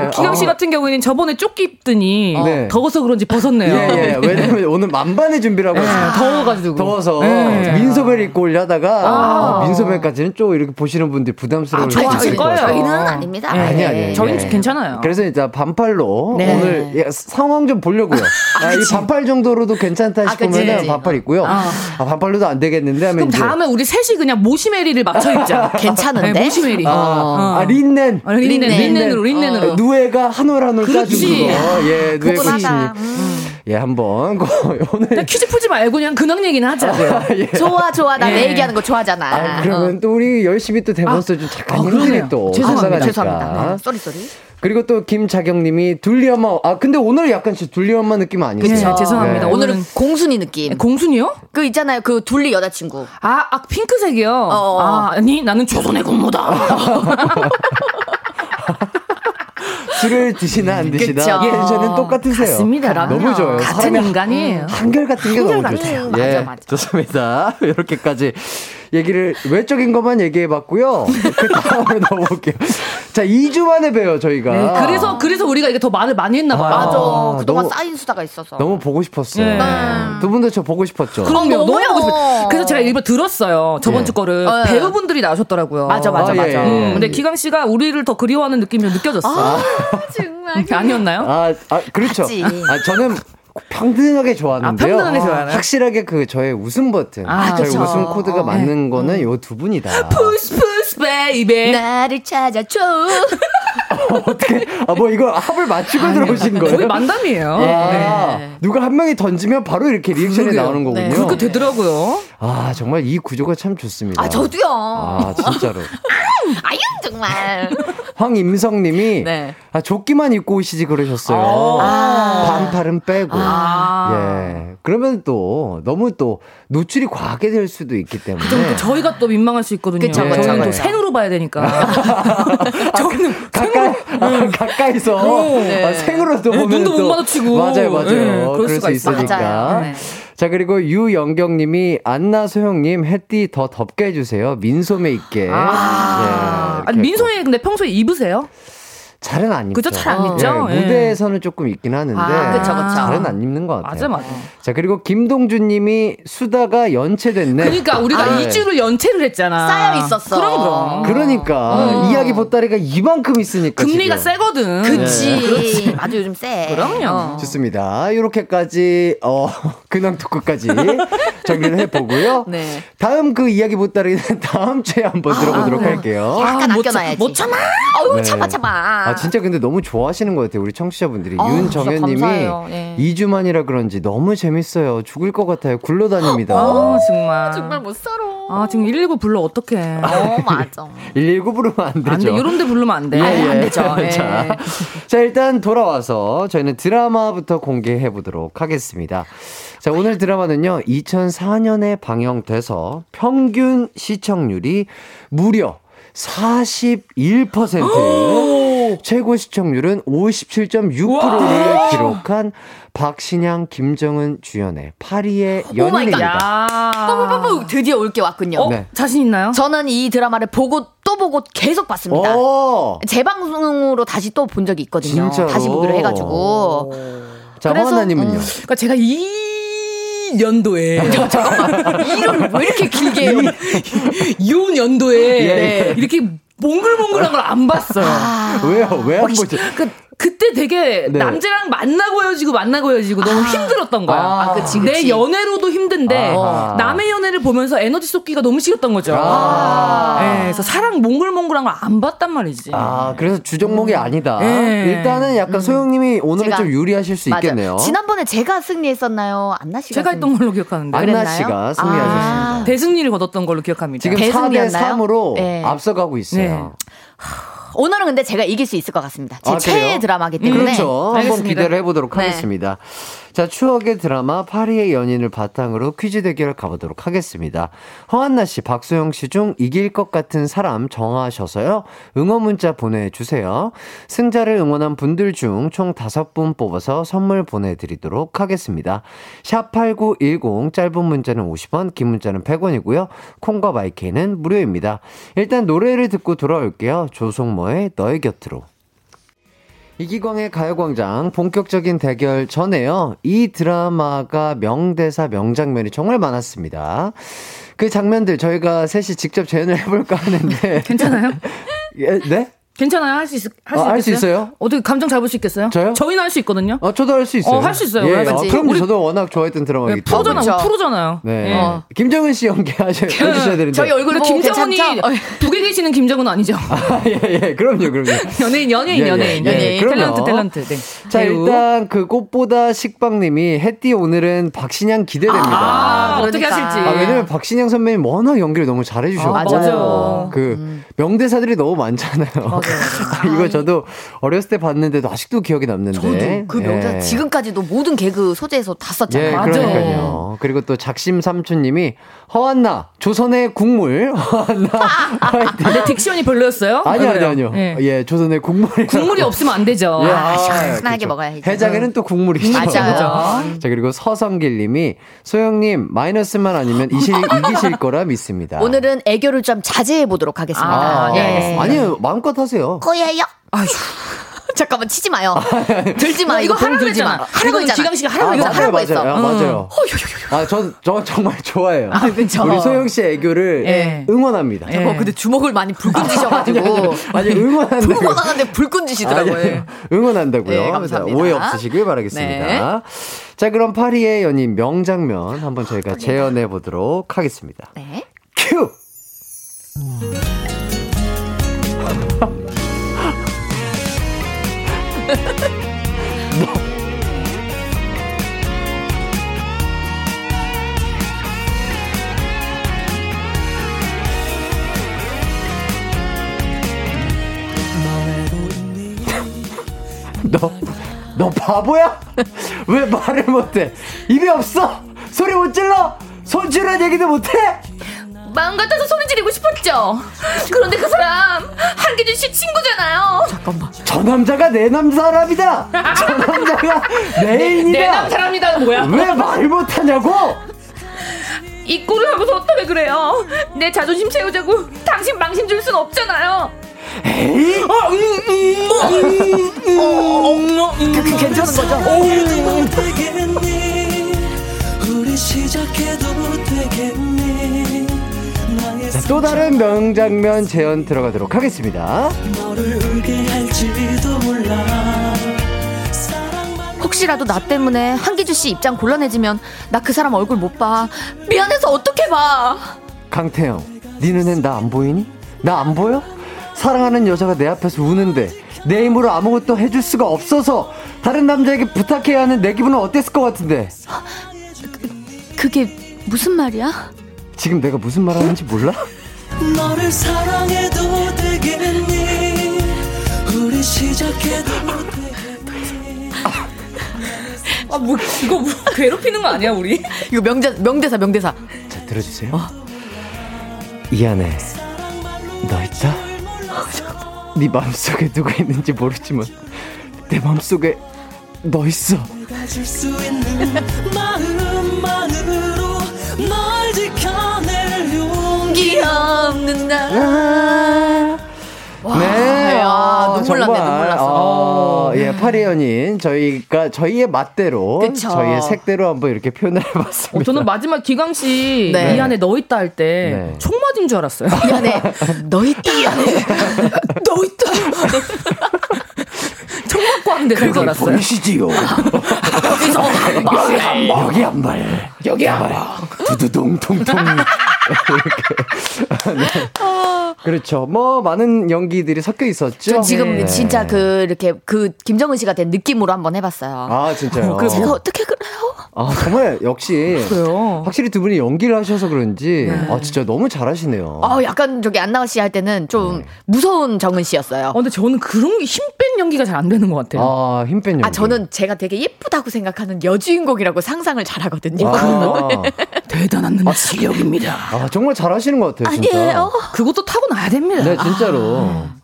예. 기경 씨 어. 같은 경우에는 저번에 조끼 입더니 네. 더워서 그런지 벗었네요. 예, 예. 왜냐면 오늘 만반의 준비를 하고 있어요. 더워가지고. 더워서 네. 민소매를 입고 오려다가 아. 아, 민소매까지는 좀 이렇게 보시는 분들이 부담스러울 아, 아실 거예요. 거예요. 저희는 아닙니다. 네. 아니 아니. 네. 저희는 예. 괜찮아요. 그래서 이제 반팔로 네. 오늘 예, 상황 좀 보려고요. 아, 이 반팔 정도 로도 괜찮다 아, 싶으면 그치. 반팔 입고요. 아. 아, 반팔로도 안 되겠는데 하면 그럼 이제 다음에 우리 셋이 그냥 모시메리를 맞춰 입자. 괜찮은데? 네, 모시메리. 아, 어. 아, 린넨. 아, 린넨, 린넨. 린넨으로, 린넨으로. 아, 누에가 한올 한올 짜준 그렇지. 그거. 예, 누에. 코치님. 음. 예, 한번 오늘 퀴즈 풀지 말고 그냥 근황 얘기는 하자. 예. 좋아 좋아 나내 예. 얘기하는 거 좋아하잖아. 아, 그러면 또 우리 열심히 또 대본 써준 작가님 아, 힘들이. 또 죄송합니다. 죄송합니다. 네. sorry sorry. 그리고 또 김자경님이 둘리 엄마. 아 근데 오늘 약간 둘리 엄마 느낌 아니세요? 네, 죄송합니다. 네. 오늘은 공실이 느낌. 공실이요? 그 있잖아요. 그 둘리 여자친구. 아, 아 핑크색이요. 어. 아, 아니 나는 조선의 국모다. 술을 드시나 안 드시나 그쵸. 텐션은 똑같으세요. 같습니다. 너무 좋아요. 같은 인간이에요. 한결 같은 게 너무 한결같은. 좋죠. 맞아, 예, 맞아. 좋습니다. 이렇게까지 얘기를 외적인 것만 얘기해 봤고요. 그 다음에 넘어볼게요. 자, 2주 만에 봬요, 저희가. 네, 그래서 그래서 우리가 이게 더 말을 많이 했나 봐요. 맞아. 아, 그동안 너무- 쌓인 수다가 있어서. 너무 보고 싶었어요. 네. 두 분도 저 보고 싶었죠. 그럼요. 어, 너무. 보고 싶어요. 그래서 제가 일부러 들었어요. 저번 예. 주 거를 어, 예. 배우분들이 나오셨더라고요. 맞아 맞아 아, 예, 맞아. 예, 예. 근데 기강 씨가 우리를 더 그리워하는 느낌이 좀 느껴졌어. 정말. 아니었나요? 아, 아 그렇죠. 맞지. 아, 저는 평등하게 좋았는데요. 아, 평등하게 좋아하나요? 확실하게 그 저의 웃음 버튼, 아, 저희 그쵸. 웃음 코드가 어, 맞는 거는 요두 분이다. push push baby. 나를 찾아줘. 어떻게? 아, 뭐 이거 합을 맞추고 들어오신 거예요? 거의 만담이에요. 아, 네. 누가 한 명이 던지면 바로 이렇게 리액션이 그러게요. 나오는 거군요. 네. 그렇게 되더라고요. 아, 정말 이 구조가 참 좋습니다. 아 저도요. 아, 진짜로. 아유 정말. 황임성 님이 네. 아, 조끼만 입고 오시지 그러셨어요. 아. 반팔은 빼고. 아. 예. 그러면 또 너무 또 노출이 과하게 될 수도 있기 때문에. 또 저희가 또 민망할 수 있거든요. 그쵸, 그쵸, 저희는 또. 생으로 봐야 되니까. 저는 가까이, 아, 가까이서 아, 생으로도 네, 보면 눈도 또못 마주치고. 맞아요, 맞아요. 네, 그럴 그럴 수가 수. 있으니까. 네. 자 그리고 유영경님이 안나 소영님 햇띠 더 덥게 해주세요. 민소매 있게. 아, 예, 아니, 민소매 근데 평소에 입으세요? 잘은 안 입죠. 그죠? 잘안 어. 입죠? 예, 예. 무대에서는 조금 입긴 하는데 아, 그쵸, 그쵸. 잘은 안 입는 것 맞아, 같아요. 맞아. 자 그리고 김동준님이 수다가 연체됐네. 그러니까 우리가 아, 이 네. 2주를 연체를 했잖아. 쌓여 있었어. 그럼, 그럼. 그러니까 이야기 보따리가 이만큼 있으니까 금리가 지금. 세거든. 그치. 아주 요즘 세. 그럼요. 좋습니다. 이렇게까지 어 근황 토크까지 정리를 해보고요. 네. 다음 그 이야기 보따리는 다음 주에 한번 들어보도록 할게요. 약간 아, 못 아껴놔야지. 참- 못 참아. 아유 네. 참아 참아. 아 진짜 근데 너무 좋아하시는 것 같아요 우리 청취자분들이 윤정현 님이 진짜 감사해요. 예. 2주 만이라 그런지 너무 재밌어요 죽을 것 같아요 굴러다닙니다 아, 정말. 정말 못 살아. 아, 지금 119 불러 어떡해. 어 맞아. 119 부르면 안 되죠 안 돼. 이런 데 부르면 안 돼. 예, 안 예. 되죠. 예. 자, 자, 일단 돌아와서 저희는 드라마부터 공개해 보도록 하겠습니다. 자, 오늘 드라마는요, 2004년에 방영돼서 평균 시청률이 무려 41%. 최고 시청률은 57.6%를 기록한 박신양, 김정은 주연의 파리의 오 갓. 연인입니다. 야. 뿌뿌뿌뿌 드디어 올 게 왔군요. 어, 네. 자신 있나요? 저는 이 드라마를 보고 또 보고 계속 봤습니다. 오! 재방송으로 다시 또 본 적이 있거든요. 진짜로? 다시 보기로 해가지고. 자, 그래서, 황한나님은요? 그러니까 제가 이 연도에 이름 왜 이렇게 길게? 이 연도에 예, 이렇게 몽글몽글한 걸 안 봤어요. 왜요? 왜 안 보죠? 그 그때 되게 네. 남자랑 만나고 헤어지고 만나고 헤어지고 너무 힘들었던 거야. 아, 그치, 내 그치. 연애로도 힘든데 아. 남의 연애를 보면서 에너지 쏟기가 너무 싫었던 거죠. 아. 네, 그래서 사랑 몽글몽글한 걸 안 봤단 말이지. 아, 그래서 주종목이 아니다. 예. 일단은 약간 소영님이 오늘은 제가- 좀 유리하실 수 맞아. 있겠네요. 지난번에 제가 승리했었나요? 안나 씨가 제가 했던 걸로 기억하는데 안나? 씨가 승리하셨습니다. 아. 대승리를 거뒀던 걸로 기억합니다. 지금 대승리였나요? 4대 3으로 네. 앞서가고 있어요. 오늘은 근데 제가 이길 수 있을 것 같습니다. 제 아, 최애? 드라마기 때문에. 그렇죠. 한번 알겠습니다. 기대를 해보도록 네. 하겠습니다. 자, 추억의 드라마 파리의 연인을 바탕으로 퀴즈 대결을 가보도록 하겠습니다. 허한나 씨, 박소영 씨 중 이길 것 같은 사람 정하셔서요. 응원 문자 보내주세요. 승자를 응원한 분들 중총 5분 뽑아서 선물 보내드리도록 하겠습니다. 샵8910 짧은 문자는 50원, 긴 문자는 100원이고요. 콩과 마이케이는 무료입니다. 일단 노래를 듣고 돌아올게요. 조성모의 너의 곁으로. 이기광의 가요광장 본격적인 대결 전에요. 이 드라마가 명대사, 명장면이 정말 많았습니다. 그 장면들 저희가 셋이 직접 재현을 해볼까 하는데. 괜찮아요? 예, 네? 괜찮아요? 할 수 있, 할수 아, 할수 있겠어요? 있어요? 어떻게 감정 잡을 수 있겠어요? 저요? 저희는 할 수 있거든요. 어, 저도 할 수 있어요. 어, 할 수 있어요. 예, 아, 우리- 그럼 우리- 저도 워낙 좋아했던 드라마이기 네, 프로잖아, 그렇죠. 프로잖아요. 네. 어. 김정은 씨 연기하셔, 해주셔야 되는데. 저희 얼굴 보고 김정은이? 어, 북에 계시는 김정은 아니죠? 아, 예, 예. 그럼요, 그럼요. 연예인, 연예인, 예, 예, 연예인, 예, 연예인. 그럼요. 탤런트, 탤런트. 네. 자, 배우. 일단 그 꽃보다 식빵님이 햇띠 오늘은 박신양 기대됩니다. 아, 아, 어떻게 그러니까. 하실지. 아, 왜냐면 박신양 선배님 워낙 연기를 너무 잘해주셨고. 아, 맞아요. 그 명대사들이 너무 많잖아요. 아, 이거 저도 어렸을 때 봤는데도 아직도 기억이 남는데. 저도 그 명작 예. 지금까지도 모든 개그 소재에서 다 예, 썼잖아요. 맞아요. 그러니까요. 그리고 또 작심 삼촌님이 허한나 조선의 국물 허한나 화이팅. 내 딕션이 별로였어요? 아니 아니? 아니요. 예. 예, 조선의 국물. 국물이 없으면 안 되죠. 예, 아, 아, 시원하게 그렇죠. 먹어야지. 해장에는 또 국물이. 맞아요. 자 그리고 서성길님이 소영님 마이너스만 아니면 이실, 이기실 거라 믿습니다. 오늘은 애교를 좀 자제해 보도록 하겠습니다. 아, 예. 알겠습니다. 아니요 마음껏 하세요. 거예요. 아휴. 잠깐만 치지 마요. 들지 마. 이거 이거 하라고 들지 마. 하라고 했잖아. 지강 씨가 하라고 아, 이거 했잖아. 하라고 맞아요, 했어. 맞아요. 맞아요. 아, 전, 저 정말 좋아해요. 그쵸. 우리 소영 씨 애교를 예. 응원합니다. 예. 어, 근데 주먹을 많이 불끈 쥐셔가지고. 아니, 응원한다고. 불고 나가는데 불끈 쥐시더라고요. 아니요. 응원한다고요. 네, 감사합니다. 오해 없으시길 바라겠습니다. 네. 자, 그럼 파리의 연인 명장면 한번 저희가 재연해 보도록 하겠습니다. 네. 큐! 너, 너 바보야? 왜 말을 못해? 입이 없어? 소리 못 질러? 손질한 얘기도 못해? 마음 같아서 소리 지르고 싶었죠. 그런데 그 사람 한기준 씨 친구잖아요. 저 남자가 내 남사람이다! 저 남자가 내 애인이다! 내 남사람이다 뭐야? 왜 말 못하냐고! 이 꼴을 하고서 어떻게 그래요? 내 자존심 채우자고 당신 망신 줄 순 없잖아요. 에이? 그, 그 괜찮은 거죠? 자, 또 다른 명장면 재연 들어가도록 하겠습니다. 혹시라도 나 때문에 한기주 씨 입장 곤란해지면 나 그 사람 얼굴 못 봐. 미안해서 어떻게 봐. 강태영, 네 눈엔 나 안 보이니? 나 안 보여? 사랑하는 여자가 내 앞에서 우는데 내 힘으로 아무것도 해줄 수가 없어서 다른 남자에게 부탁해야 하는 내 기분은 어땠을 것 같은데 그게 무슨 말이야? 지금 내가 무슨 말 하는지 몰라? 너를 사랑해도 되겠니 우리 시작해도 아, 뭐, 이거 뭐, 괴롭히는 거 아니야, 우리? 이거 명대, 명대사, 명대사. 자 들어주세요 이 안에 너 있다? 네 마음속에 누가 있는지 모르지만 내 마음속에 너 있어. 용기 없는 날. 네, 아, 눈물 났네, 눈물 났어. 어, 예, 파리 연인 저희가 저희의 맛대로 그쵸. 저희의 색대로 한번 이렇게 표현을 해봤습니다. 어, 저는 마지막 기광 씨, 네. 이 안에 너 있다 할 때, 네. 총 맞은 줄 알았어요. 이 안에 너 있다. 이 안에 너 있다. 총 맞고 하는 데살줄 그걸 알았어요. 보이시지요? 여기 한 발, 여기 한 발, 두두둥퉁퉁. 이렇게. 네. 그렇죠. 뭐 많은 연기들이 섞여 있었죠. 저 지금 네. 진짜 그 이렇게 그 김정은 씨가 된 느낌으로 한번 해봤어요. 아 진짜요. 제가 어떻게 그래요? 아 정말 역시 그래요. 확실히 두 분이 연기를 하셔서 그런지 아 진짜 너무 잘하시네요. 아 약간 저기 안나가 씨할 때는 좀 네. 무서운 정은 씨였어요. 어, 근데 저는 그런 게힘뺀 연기가 잘 안 되는 것 같아요. 아, 힘 뺀 연기. 아 저는 제가 되게 예쁘다고 생각하는 여주인공이라고 상상을 잘 하거든요. 아, 대단한 실력입니다. 아, 정말 잘하시는 것 같아요, 진짜. 아니에요. 그것도 타고나야 됩니다. 네, 진짜로. 아,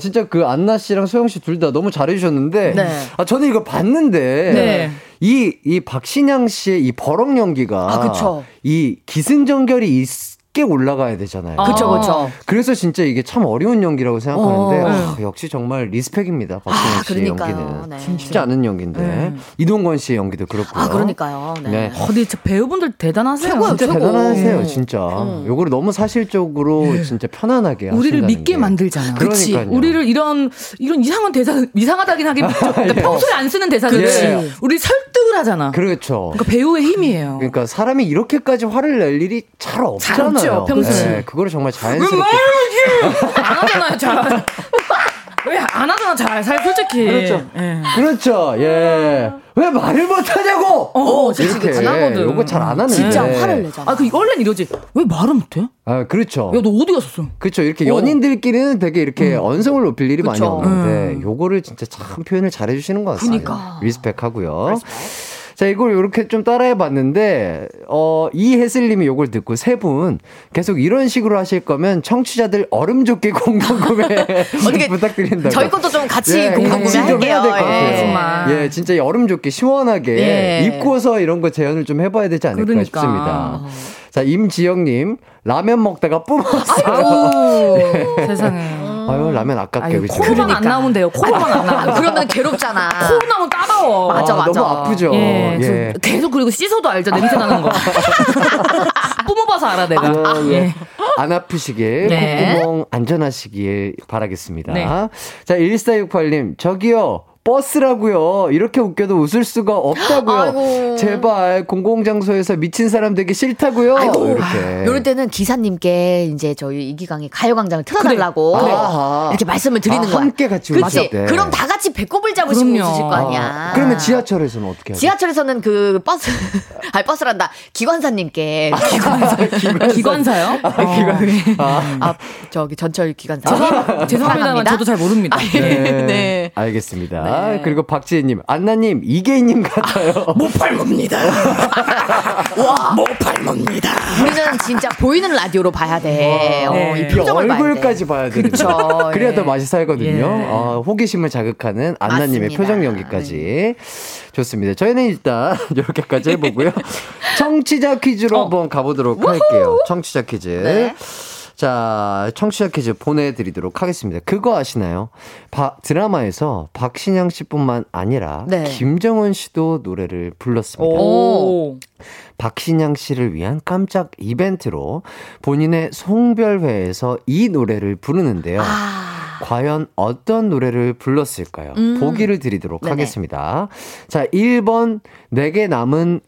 진짜 그 안나 씨랑 소영 씨 둘 다 너무 잘해주셨는데. 네. 아, 저는 이거 봤는데. 네. 이, 이 박신양 씨의 이 버럭 연기가. 아, 그쵸. 이 기승전결이 낮게 올라가야 되잖아요. 그쵸, 그쵸. 그래서 진짜 이게 참 어려운 연기라고 생각하는데 어. 아, 역시 정말 리스펙입니다. 박신영 아, 씨의. 연기는 네. 쉽지 않은 연기인데 이동건 씨의 연기도 그렇고요. 아, 그러니까요. 네. 네. 어, 근데 진짜 배우분들 대단하세요. 최고예요, 진짜 최고. 대단하세요, 음. 진짜. 음. 요거를 너무 사실적으로 진짜 편안하게 우리를 믿게 게. 만들잖아. 그치. 그러니까요. 우리를 이런 이런 이상한 대사 이상하다긴 하긴 좀 그러니까 평소에 안 쓰는 대사들을 그치. 우리 설득을 하잖아. 그렇죠. 그러니까 배우의 힘이에요. 그러니까 사람이 이렇게까지 화를 낼 일이 잘 없잖아요. 없죠, 평소에. 네, 그거를 정말 자연스럽게. 안 하잖아요, 잘. 왜안 하잖아, 잘. 잘 솔직히. 그렇죠. 예. 그렇죠. 예. 왜 말을 못 하냐고! 어, 이렇게. 안 하거든. 요거 잘 안 하는데. 진짜 화를 내잖아. 아, 그 원래는 이러지. 왜 말을 못 해? 아, 그렇죠. 야, 너 어디 갔었어? 그렇죠. 이렇게 연인들끼리는 되게 이렇게 언성을 높일 일이 많이 그쵸. 없는데 요거를 진짜 참 표현을 잘 해주시는 것 같습니다. 그니까. respect 하고요. 자, 이걸 이렇게 좀 따라해 봤는데, 어, 이혜슬 님이 요걸 듣고 세 분 계속 이런 식으로 하실 거면 청취자들 얼음 조끼 공동 구매 어떻게 부탁드린다고. 저희 것도 좀 같이 예, 공동 구매할게요. 해야 될 것 같아요. 예. 예, 진짜 이 얼음 조끼 시원하게 예. 입고서 이런 거 재현을 좀 해봐야 되지 않을까 그러니까. 싶습니다. 자, 임지영님, 라면 먹다가 뿜었어요. 아유, 세상에. 아유, 라면 아깝게. 아유, 그죠? 코로만 안 나오면 돼요. 코로만 안 아, 나오면. 그러면 괴롭잖아. 코 나면 따가워. 맞아, 아, 맞아. 너무 아프죠. 예, 예. 저 계속 그리고 씻어도 알죠 냄새 나는 거. 뿜어봐서 알아 내가. 아, 예. 안 아프시길, 네. 콧구멍 안전하시길 바라겠습니다. 네. 자, 1468님, 저기요. 버스라고요. 이렇게 웃겨도 웃을 수가 없다고요. 아이고. 제발 공공장소에서 미친 사람 되기 싫다고요. 아이고. 이렇게. 요럴 때는 기사님께 이제 저희 이기강의 가요광장을 틀어달라고 그래. 이렇게 말씀을 드리는 아, 거야. 함께 같이 그치? 때. 그럼 다 같이 배꼽을 잡으시고 그럼요. 웃으실 거 아니야. 아, 그러면 지하철에서는 어떻게 하죠? 지하철에서는 그 버스, 아니 버스란다. 기관사님께. 기관사요? 어. 아, 저기 전철 기관사. 죄송합니다만. 저도 잘 모릅니다. 네. 네. 알겠습니다. 네. 그리고 박지혜님, 안나님, 이계인님 같아요. 못 팔봅니다. 와, 못 팔봅니다. 우리는 진짜 보이는 라디오로 봐야 돼. 어, 네. 이이 표정을 돼. 얼굴까지 봐야 그쵸, 거. 그래야 예. 더 맛이 살거든요. 예. 어, 호기심을 자극하는 안나님의. 표정 연기까지. 좋습니다. 저희는 일단 이렇게까지 해보고요. 청취자 퀴즈로 한번 가보도록 할게요. 청취자 퀴즈. 네. 자, 청취자 퀴즈 보내드리도록 하겠습니다. 그거 아시나요? 바- 드라마에서 박신양 씨뿐만 아니라 네. 김정은 씨도 노래를 불렀습니다. 오. 박신양 씨를 위한 깜짝 이벤트로 본인의 송별회에서 이 노래를 부르는데요. 아, 과연 어떤 노래를 불렀을까요? 음. 보기를 드리도록 네네. 하겠습니다. 자, 1번 내게 남은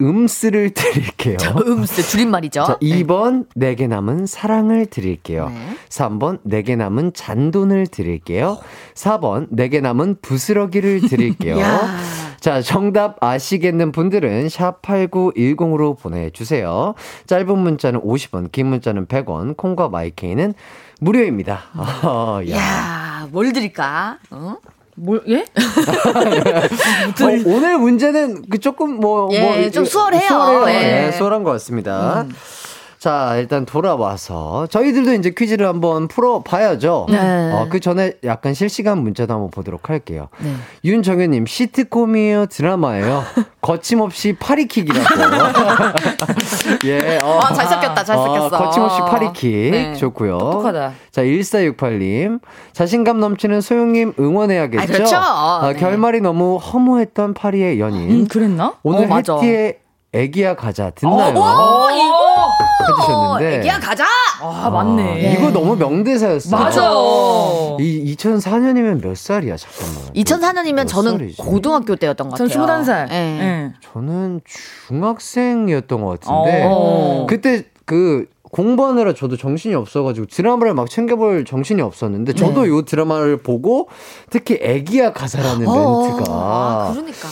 음스를 드릴게요. 음스 줄임말이죠. 자, 2번 내게 남은 사랑을 드릴게요. 네. 3번 내게 남은 잔돈을 드릴게요. 4번 내게 남은 부스러기를 드릴게요. 야. 자, 정답 아시겠는 분들은 샵8910으로 보내주세요. 짧은 문자는 50원, 긴 문자는 100원, 콩과 마이케이는 무료입니다. 어, 야. 야, 뭘 드릴까? 어? 뭘, 예? 어, 오늘 문제는 그 조금 뭐, 예, 뭐 좀 수월해요. 수월해요. 예. 예, 수월한 것 같습니다. 자, 일단 돌아와서 저희들도 이제 퀴즈를 한번 풀어봐야죠. 네. 어, 그 전에 약간 실시간 문자도 한번 보도록 할게요. 네. 윤정현님, 시트콤이에요, 드라마예요. 거침없이 파리킥이라고. 예, 어. 아, 잘 섞였다, 잘 섞였어. 어, 거침없이 파리킥. 네. 좋고요. 똑똑하다. 자, 1468님. 자신감 넘치는 소영님 응원해야겠죠? 아, 그렇죠. 아, 네. 결말이 너무 허무했던 파리의 연인. 음, 그랬나? 오늘 어. 해띠의 애기야 가자 듣나요? 어, 이거! 해주셨는데. 애기야, 가자! 아, 맞네. 이거 너무 명대사였어요. 맞아. 이 2004년이면 몇 살이야? 잠깐만. 2004년이면 몇 저는 살이지? 고등학교 때였던 것전 같아요. 21살. 예. 예. 저는 중학생이었던 것 같은데 어. 그때 그 공부하느라 저도 정신이 없어가지고 드라마를 막 챙겨볼 정신이 없었는데 저도 네. 이 드라마를 보고 특히 애기야 가사라는 어, 멘트가 아, 그러니까.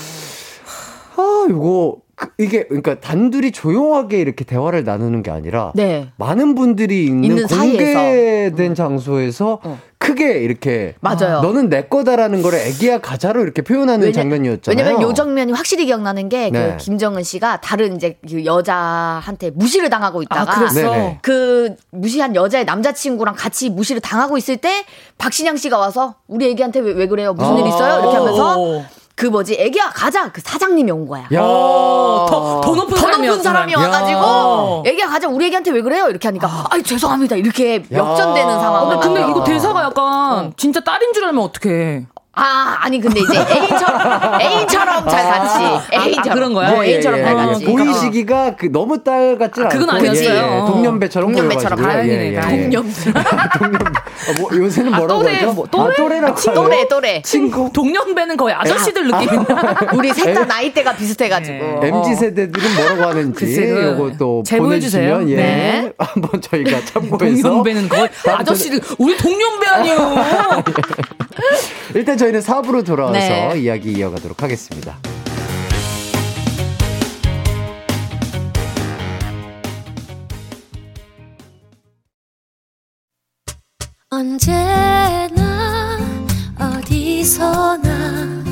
아, 이거 그, 이게 그러니까 단둘이 조용하게 이렇게 대화를 나누는 게 아니라 네. 많은 분들이 있는, 있는 공개된 장소에서 어. 크게 이렇게 맞아요. 너는 내 거다라는 거를 애기야 가자로 이렇게 표현하는 왜냐- 장면이었잖아요. 왜냐면 요 장면이 확실히 기억나는 게그 네. 김정은 씨가 다른 이제 그 여자한테 무시를 당하고 있다가 아, 그랬어? 네네. 그 무시한 여자의 남자친구랑 같이 무시를 당하고 있을 때 박신양 씨가 와서 우리 애기한테 왜, 왜 그래요? 무슨 일 있어요? 이렇게 하면서 오. 그 뭐지 애기야 가자 그 사장님이 온 거야. 야, 어, 더, 더 높은 더. 어떤 사람이 사람? 와가지고 야. 애기야 가자 우리 애기한테 왜 그래요? 이렇게 하니까 아 죄송합니다 이렇게 역전되는 상황. 근데, 근데 이거 대사가 약간 진짜 딸인 줄 알면 어떡해. 아 아니 근데 이제 애인처럼 애인처럼 잘 같이 애인처럼 아, 그런 거야? 어, 애인처럼 잘 같이 보이시기가 그 너무 딸 같지 않고 그건 아니었어요. 예, 예. 동년배처럼 동년배처럼. 예, 다행이네, 다행이네. 동년 아, 뭐, 요새는 뭐라고 하죠? 뭐, 또래? 아, 또래라고? 또래 또래 친구 동년배는 거의 아저씨들 느낌이야. 우리 셋 다 나이대가 비슷해 가지고 MZ 세대들은 뭐라고 하는지 또 제보해주세요. 보내 주시면 예 네. 한번 저희가 참고해서 동년배는 거의 아저씨들 우리 동년배 아니에요. 일단 저희는 4부로 돌아와서 네. 이야기 이어가도록 하겠습니다. 언제나 어디서나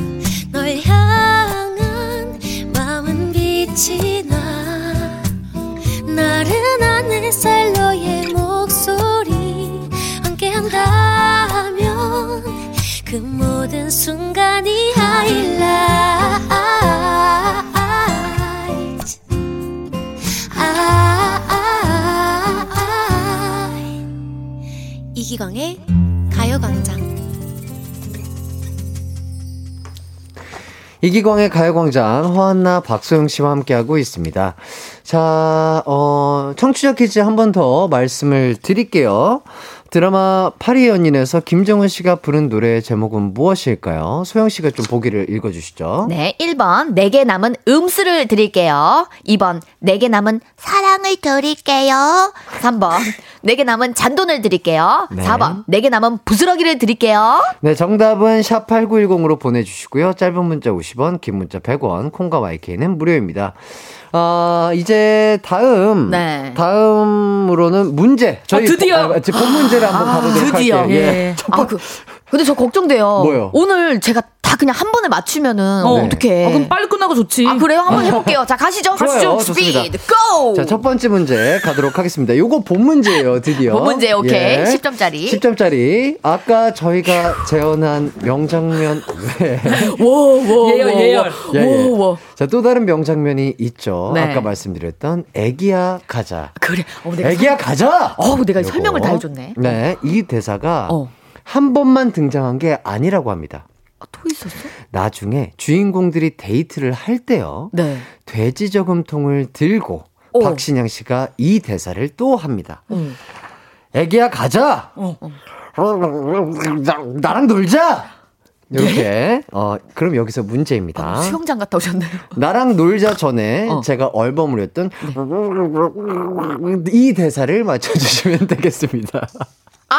널 향한 마음은 빛이 나 나른한 햇살 너의 목소리 함께한다면 그 모든 순간이 하이라이트 아, 이기광의 가요광장. 이기광의 가요광장 허한나 박소영 씨와 함께하고 있습니다. 자, 어, 청취자 퀴즈 한 번 더 말씀을 드릴게요. 드라마 파리의 연인에서 김정은 씨가 부른 노래의 제목은 무엇일까요? 소영 씨가 좀 보기를 읽어주시죠. 네 1번 내게 남은 음수를 드릴게요 2번 내게 남은 사랑을 드릴게요 3번 내게 남은 잔돈을 드릴게요 네. 4번 내게 남은 부스러기를 드릴게요 네, 정답은 샵 8910으로 보내주시고요. 짧은 문자 50원, 긴 문자 100원, 콩과 YK는 무료입니다. 아, 이제 다음. 네. 다음으로는 문제. 저희 아, 드디어. 본, 아, 본 문제를 한번 가보도록 드디어. 할게요. 예. 예. 아, 그, 근데 저 걱정돼요. 뭐요? 오늘 제가 다 그냥 한 번에 맞추면은 어. 어. 떡해 아, 그럼 빨리 끝나고 좋지. 아, 그래요? 한번 해볼게요. 자, 가시죠. 가시죠. 스피드, 고! 자, 첫 번째 문제 가도록 하겠습니다. 요거 본 문제예요, 드디어. 본 문제, 오케이. 예. 10점짜리. 10점짜리. 아까 저희가 재현한 명장면. 네. 워, 워, 예열, 워, 예열. 예, 예. 워, 워. 자, 또 다른 명장면이 있죠. 네. 아까 말씀드렸던 애기야 가자. 그래. 어, 내가, 애기야 가자. 어, 내가 요거. 설명을 다 해줬네. 네, 이 대사가 어. 한 번만 등장한 게 아니라고 합니다. 아, 또 있었어? 나중에 주인공들이 데이트를 할 때요. 네. 돼지 저금통을 들고 어. 박신양 씨가 이 대사를 또 합니다. 음. 애기야 가자. 어. 나랑 놀자. 이렇게. 어 그럼 여기서 문제입니다. 아, 수영장 갔다 오셨나요? 나랑 놀자 전에 어. 제가 얼버무렸던이 대사를 맞춰주시면 되겠습니다. 아!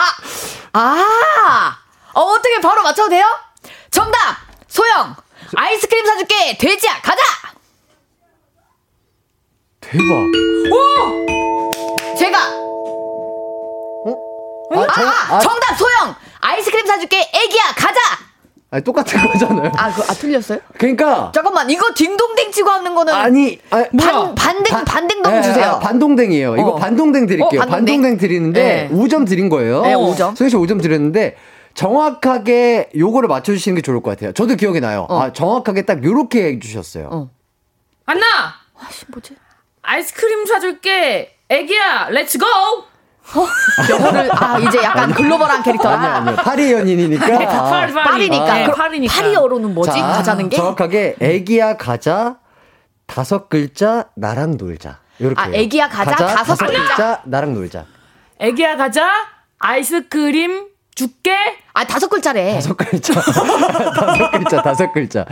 아! 어, 어떻게 바로 맞춰도 돼요? 정답! 소영! 아이스크림 사줄게! 돼지야! 가자! 대박. 제가! 아, 정, 아, 아, 정답! 소영! 아이스크림 사줄게! 애기야! 가자! 아니, 똑같은 거잖아요. 아, 그, 아, 틀렸어요? 그러니까 잠깐만, 이거 딩동댕 치고 하는 거는. 아니, 아, 반, 반댕, 반댕동 예, 주세요. 아, 반동댕이에요. 이거 어. 반동댕 드릴게요. 어, 반동댕? 반동댕 드리는데 네. 5점 드린 거예요. 네, 5점. 소희 씨 5점 드렸는데 정확하게 요거를 맞춰주시는 게 좋을 것 같아요. 저도 기억이 나요. 어. 아, 정확하게 딱 요렇게 해주셨어요. 어. 안나! 아씨, 뭐지? 아이스크림 사줄게. 애기야, let's go! 영어를, 아, 이제 약간 글로벌한 캐릭터라. 아니요, 아니요. 파리 연인이니까. 파리, 파리. 파리 니까. 네, 파리니까. 파리어로는 뭐지? 자, 가자는 게? 정확하게 애기야 가자 다섯 글자 나랑 놀자. 요렇게. 아, 애기야 가자, 다섯 글자. 나랑 놀자. 애기야, 가자. 아이스크림 줄게. 아, 다섯 글자래. 다섯 글자. 다섯 글자, 다섯 글자.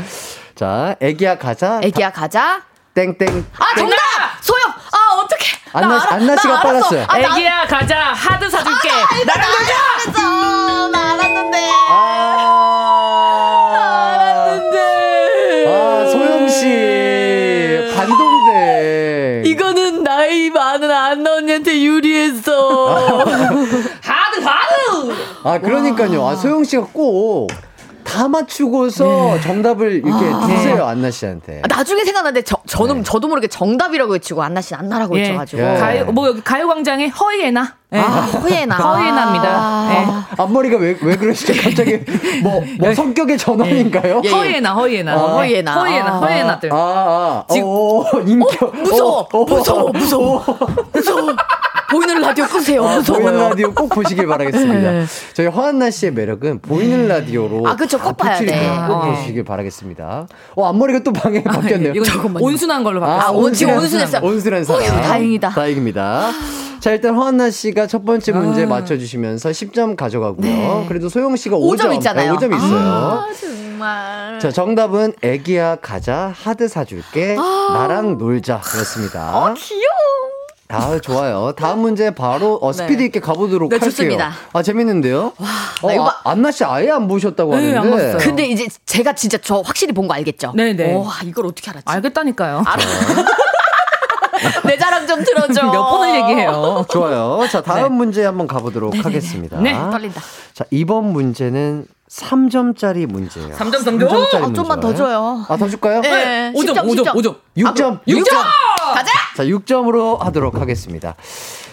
자, 애기야 가자. 애기야 가자. 땡땡. 아, 정답! 소영! 아, 어떡해. 나 안나. 안나 씨가 나. 빨랐어요. 아, 나 애기야, 가자. 하드 사줄게. 나랑 놀자! 알았어. 나 알았는데. 아. 알았는데. 아, 소영 씨. 반동대. 이거는 나이 많은 안나 언니한테 유리했어. 하드, 하드! 아, 그러니까요. 아, 소영 씨가 꼭 다 맞추고서 정답을 이렇게 주세요, 안나 씨한테. 아, 나중에 생각나는데 저, 저는 저도 모르게 정답이라고 외치고 안나 씨는 안나라고 예. 외쳐가지고. 예. 가요, 뭐, 여기 가요광장에 허이에나. 네. 허예나. 허예나입니다. 네. 앞머리가 왜, 왜 그러시죠? 갑자기 뭐, 뭐 성격의 전환인가요? 예. 허예나, 허예나. 어, 허예나. 허예나, 아. 허예나들. 아, 아, 지금- 오, 인격. 무서워, 어, 어, 무서워, 무서워, 무서워. 보이는 라디오 끄세요. 아, 보이는 무서워요. 라디오 꼭 보시길 바라겠습니다. 네. 저희 허한나 씨의 매력은 보이는 라디오로 아, 그쵸. 꼭 봐야 돼. 꼭 아. 보시길 바라겠습니다. 어, 앞머리가 또 방에 바뀌었네요. 이건 온순한 걸로 바뀌었어요. 아, 온- 지금 온순했어요. 온순한 사람. 어휴, 다행이다. 다행입니다. 자, 일단 허한나 씨가 첫 번째 아. 문제 맞춰주시면서 10점 가져가고요. 그래도 소영 씨가 5점, 5점 네. 있잖아요. 5점 있어요. 아, 정말. 자, 정답은 애기야 가자 하드 사줄게 나랑 놀자였습니다. 아, 귀여워. 아, 좋아요. 다음 문제 바로 어, 스피드 네. 있게 가보도록 네, 할게요. 좋습니다. 아, 재밌는데요? 어, 나 이거 아, 안나 씨 아예 안 보셨다고 네, 안 하는데. 봤어요. 근데 이제 제가 진짜 저 확실히 본 거 알겠죠? 네네. 와, 이걸 어떻게 알았지? 알겠다니까요. 내 자랑 좀 들어줘. 몇 번을 얘기해요. 좋아요. 자, 다음 문제 한번 가보도록 하겠습니다. 네, 떨린다. 자, 이번 문제는 3점짜리 문제예요. 3점 정도? 아, 좀만 더 줘요. 아, 더 줄까요? 네. 5점, 10점, 5점, 10점. 5점. 6점. 6점! 가자! 자, 6점으로 하도록 하겠습니다.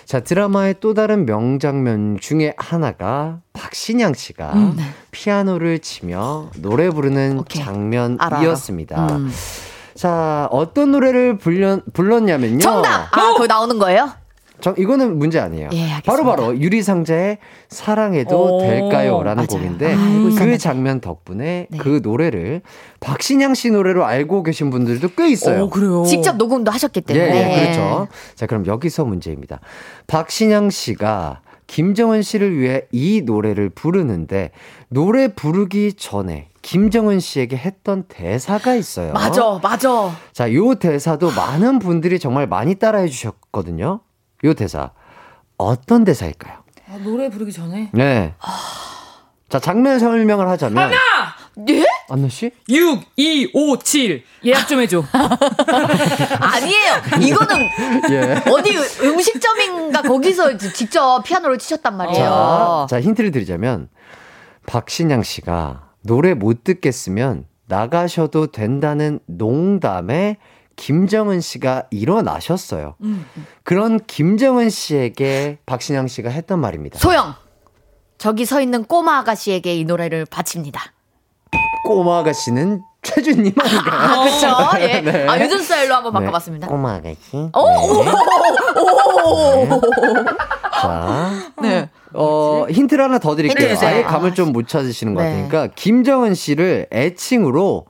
자, 드라마의 또 다른 명장면 중에 하나가 박신양 씨가 피아노를 치며 노래 부르는 음, 오케이. 장면이었습니다. 알아, 알아. 음. 자, 어떤 노래를 불려, 불렀냐면요. 정답! 아, 거기 나오는 거예요? 저, 이거는 문제 아니에요. 예. 바로바로 유리상자의 사랑해도 오, 될까요? 라는 맞아요. 곡인데 아, 알고 그. 장면 덕분에 네. 그 노래를 박신양 씨 노래로 알고 계신 분들도 꽤 있어요. 어, 그래요. 직접 녹음도 하셨기 예, 때문에. 예, 그렇죠. 자, 그럼 여기서 문제입니다. 박신양 씨가 김정은 씨를 위해 이 노래를 부르는데 노래 부르기 전에 김정은 씨에게 했던 대사가 있어요. 맞아, 맞아. 자, 요 대사도 많은 분들이 정말 많이 따라해 주셨거든요. 요 대사. 어떤 대사일까요? 아, 노래 부르기 전에. 네. 자, 장면 설명을 하자면 하나! 예? 안나 씨? 6, 2, 5, 7. 예약 좀 해줘. 아니에요. 이거는 예. 어디 음식점인가 거기서 직접 피아노를 치셨단 말이에요. 자, 자, 힌트를 드리자면 박신양 씨가 노래 못 듣겠으면 나가셔도 된다는 농담에 김정은 씨가 일어나셨어요. 그런 김정은 씨에게 박신양 씨가 했던 말입니다. 소영. 저기 서 있는 꼬마 아가씨에게 이 노래를 바칩니다. 꼬마 아가씨는 최준님 아닌가요? 아, 그쵸? 예. 네. 아, 요즘 스타일로 한번 네. 바꿔봤습니다. 꼬마 아가씨. 네. 자, 네. 어, 힌트를 하나 더 드릴게요. 힌트. 아예 감을 좀 못 찾으시는 것 네. 같으니까 김정은 씨를 애칭으로